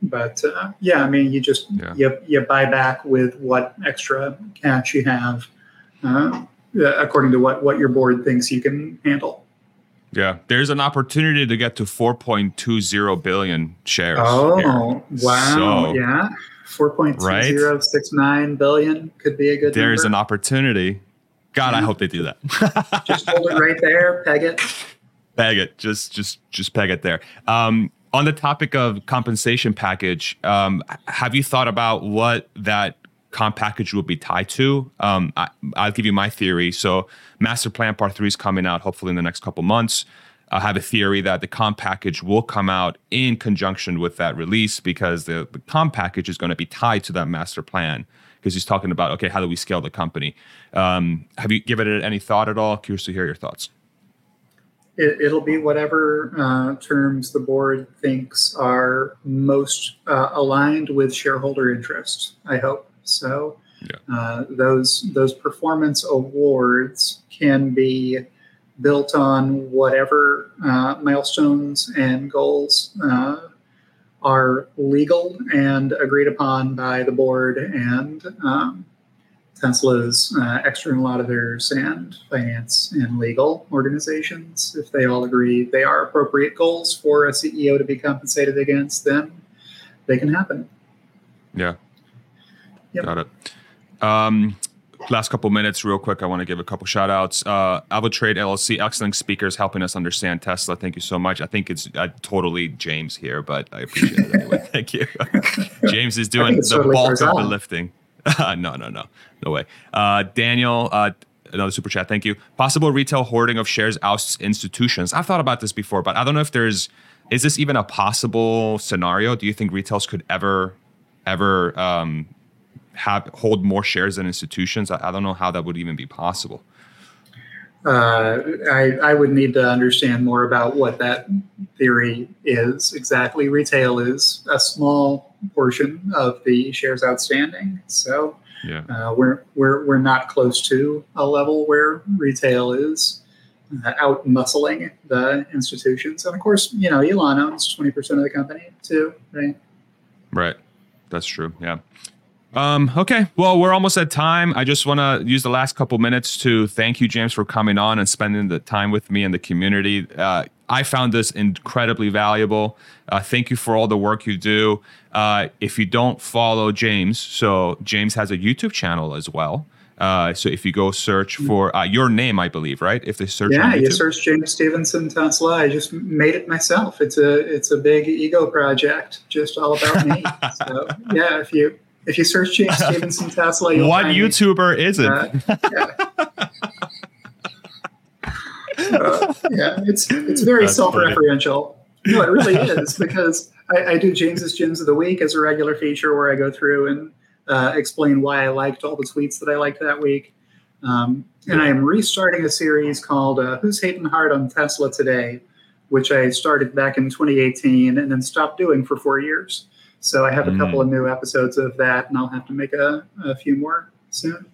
but uh, yeah, I mean, you just Yeah. you, you buy back with what extra cash you have, uh, according to what what your board thinks you can handle. Yeah, there's an opportunity to get to 4.20 billion shares. Oh here. wow! So- yeah, four point two zero six nine billion could be a good. There's an opportunity. God, I hope they do that. just hold it right there, peg it. peg it. Just, just, just peg it there. Um, on the topic of compensation package, um, have you thought about what that comp package will be tied to? Um, I, I'll give you my theory. So, Master Plan Part Three is coming out hopefully in the next couple months. I have a theory that the comp package will come out in conjunction with that release because the, the comp package is going to be tied to that master plan because he's talking about okay, how do we scale the company? Um, have you given it any thought at all? Curious to hear your thoughts. It, it'll be whatever uh, terms the board thinks are most uh, aligned with shareholder interest. I hope so. Yeah. Uh, those those performance awards can be built on whatever uh, milestones and goals uh, are legal and agreed upon by the board and um, Tesla's uh, external auditors and finance and legal organizations. If they all agree they are appropriate goals for a CEO to be compensated against, then they can happen. Yeah. Yep. Got it. Um, last couple minutes, real quick. I want to give a couple shout outs. Uh, Trade LLC, excellent speakers helping us understand Tesla. Thank you so much. I think it's uh, totally James here, but I appreciate it anyway. Thank you. James is doing the totally bulk of the lifting. no, no, no, no way. Uh, Daniel, uh, another super chat. Thank you. Possible retail hoarding of shares ousts institutions. I've thought about this before, but I don't know if there's. Is this even a possible scenario? Do you think retails could ever, ever um, have hold more shares than institutions? I, I don't know how that would even be possible. Uh, I, I would need to understand more about what that theory is exactly. Retail is a small portion of the shares outstanding, so Yeah. uh, we're we're we're not close to a level where retail is uh, out muscling the institutions. And of course, you know, Elon owns twenty percent of the company too, right? Right. That's true. Yeah. Um, okay. Well, we're almost at time. I just want to use the last couple minutes to thank you, James, for coming on and spending the time with me and the community. Uh, I found this incredibly valuable. Uh, thank you for all the work you do. Uh, if you don't follow James, so James has a YouTube channel as well. Uh, so if you go search for uh, your name, I believe, right? If they search yeah, you search James Stephenson Tesla. I just made it myself. It's a it's a big ego project, just all about me. so yeah, if you if you search James Stephenson Tesla, you'll what find me. YouTuber is it? Uh, yeah. Uh, yeah, it's it's very That's self-referential. No, it really is because I, I do James's Gems of the Week as a regular feature where I go through and uh, explain why I liked all the tweets that I liked that week. Um, and I am restarting a series called uh, "Who's Hating Hard on Tesla Today," which I started back in 2018 and then stopped doing for four years. So I have a Mm. couple of new episodes of that, and I'll have to make a, a few more soon.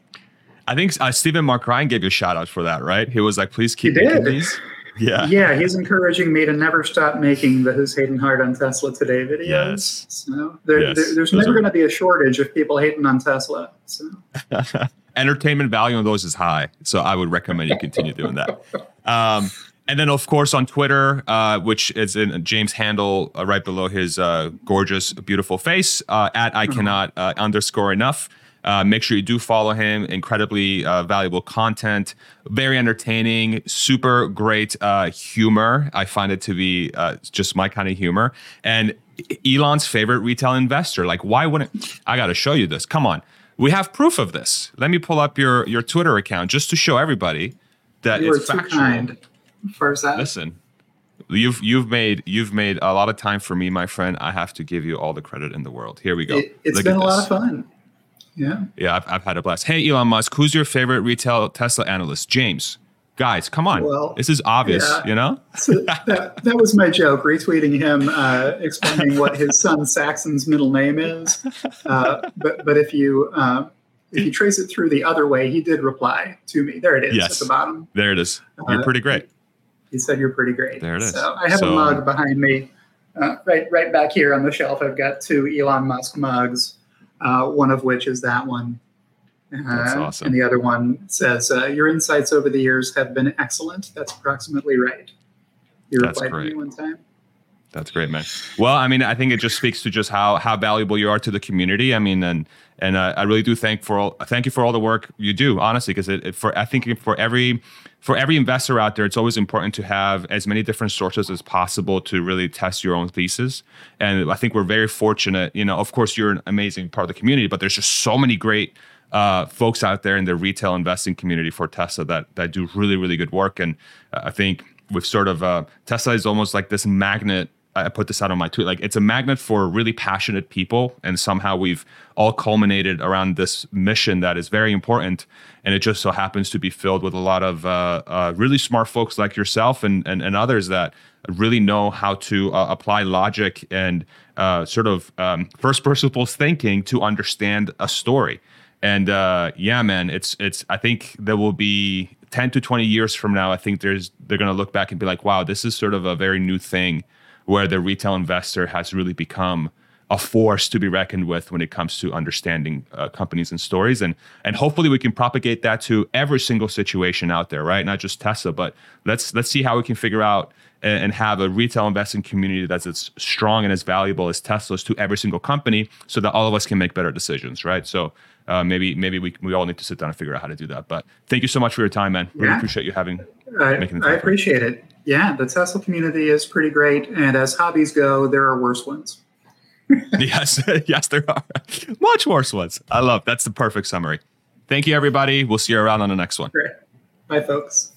I think uh, Steven Mark Ryan gave you a shout out for that, right? He was like, please keep He making did. these. Yeah. yeah, he's encouraging me to never stop making the "Who's Hating Hard on Tesla Today" videos. Yes. So there, Yes, there- there's those never are- going to be a shortage of people hating on Tesla. So Entertainment value on those is high. So I would recommend you continue doing that. Um, and then, of course, on Twitter, uh, which is in James' handle uh, right below his uh, gorgeous, beautiful face, uh, at I cannot uh, underscore enough. Uh, make sure you do follow him. Incredibly valuable content, very entertaining, super great humor. I find it to be just my kind of humor. And Elon's favorite retail investor. Like, why wouldn't I got to show you this? Come on. We have proof of this. Let me pull up your, your Twitter account just to show everybody that you it's factual. Kind first that. Listen, you've you've made you've made a lot of time for me, my friend. I have to give you all the credit in the world. Here we go. It, has been a lot of fun. Yeah. Yeah, I've, I've had a blast. Hey, Elon Musk, who's your favorite retail Tesla analyst? James. Guys, come on. Well, this is obvious, yeah. you know? so that, that was my joke, retweeting him, uh, explaining what his son Saxon's middle name is. Uh, but but if you uh, if you trace it through the other way, he did reply to me. There it is yes. at the bottom. There it is. You're uh, pretty great he said you're pretty great. There it is. So I have so, a mug behind me, uh, right right back here on the shelf. I've got two Elon Musk mugs, uh, one of which is that one. Uh, That's awesome. And the other one says, uh, "Your insights over the years have been excellent." That's approximately right. You replied to me one time. That's great, man. Well, I mean, I think it just speaks to just how how valuable you are to the community. I mean, and and uh, I really do thank for all thank you for all the work you do, honestly, because it, it, for I think for every for every investor out there, it's always important to have as many different sources as possible to really test your own thesis. And I think we're very fortunate. You know, of course, you're an amazing part of the community, but there's just so many great uh, folks out there in the retail investing community for Tesla that that do really really good work. And I think we've sort of uh, Tesla is almost like this magnet I put this out on my tweet. Like it's a magnet for really passionate people, and somehow we've all culminated around this mission that is very important. And it just so happens to be filled with a lot of uh, uh, really smart folks like yourself and, and and others that really know how to uh, apply logic and uh, sort of um, first principles thinking to understand a story. And uh, yeah, man, it's it's. I think there will be 10 to 20 years from now. I think there's they're going to look back and be like, wow, this is sort of a very new thing where the retail investor has really become a force to be reckoned with when it comes to understanding uh, companies and stories. And and hopefully we can propagate that to every single situation out there right? Not just tesla but let's let's see how we can figure out and, and have a retail investing community that's as strong and as valuable as tesla's to every single company so that all of us can make better decisions right? So uh, maybe maybe we, we all need to sit down and figure out how to do that. But thank you so much for your time man. Really yeah. appreciate you having I, making the time I appreciate it. Yeah, the Tesla community is pretty great. And as hobbies go, there are worse ones. yes, yes, there are much worse ones. I love that's the perfect summary. Thank you, everybody. We'll see you around on the next one. Great. Bye, folks.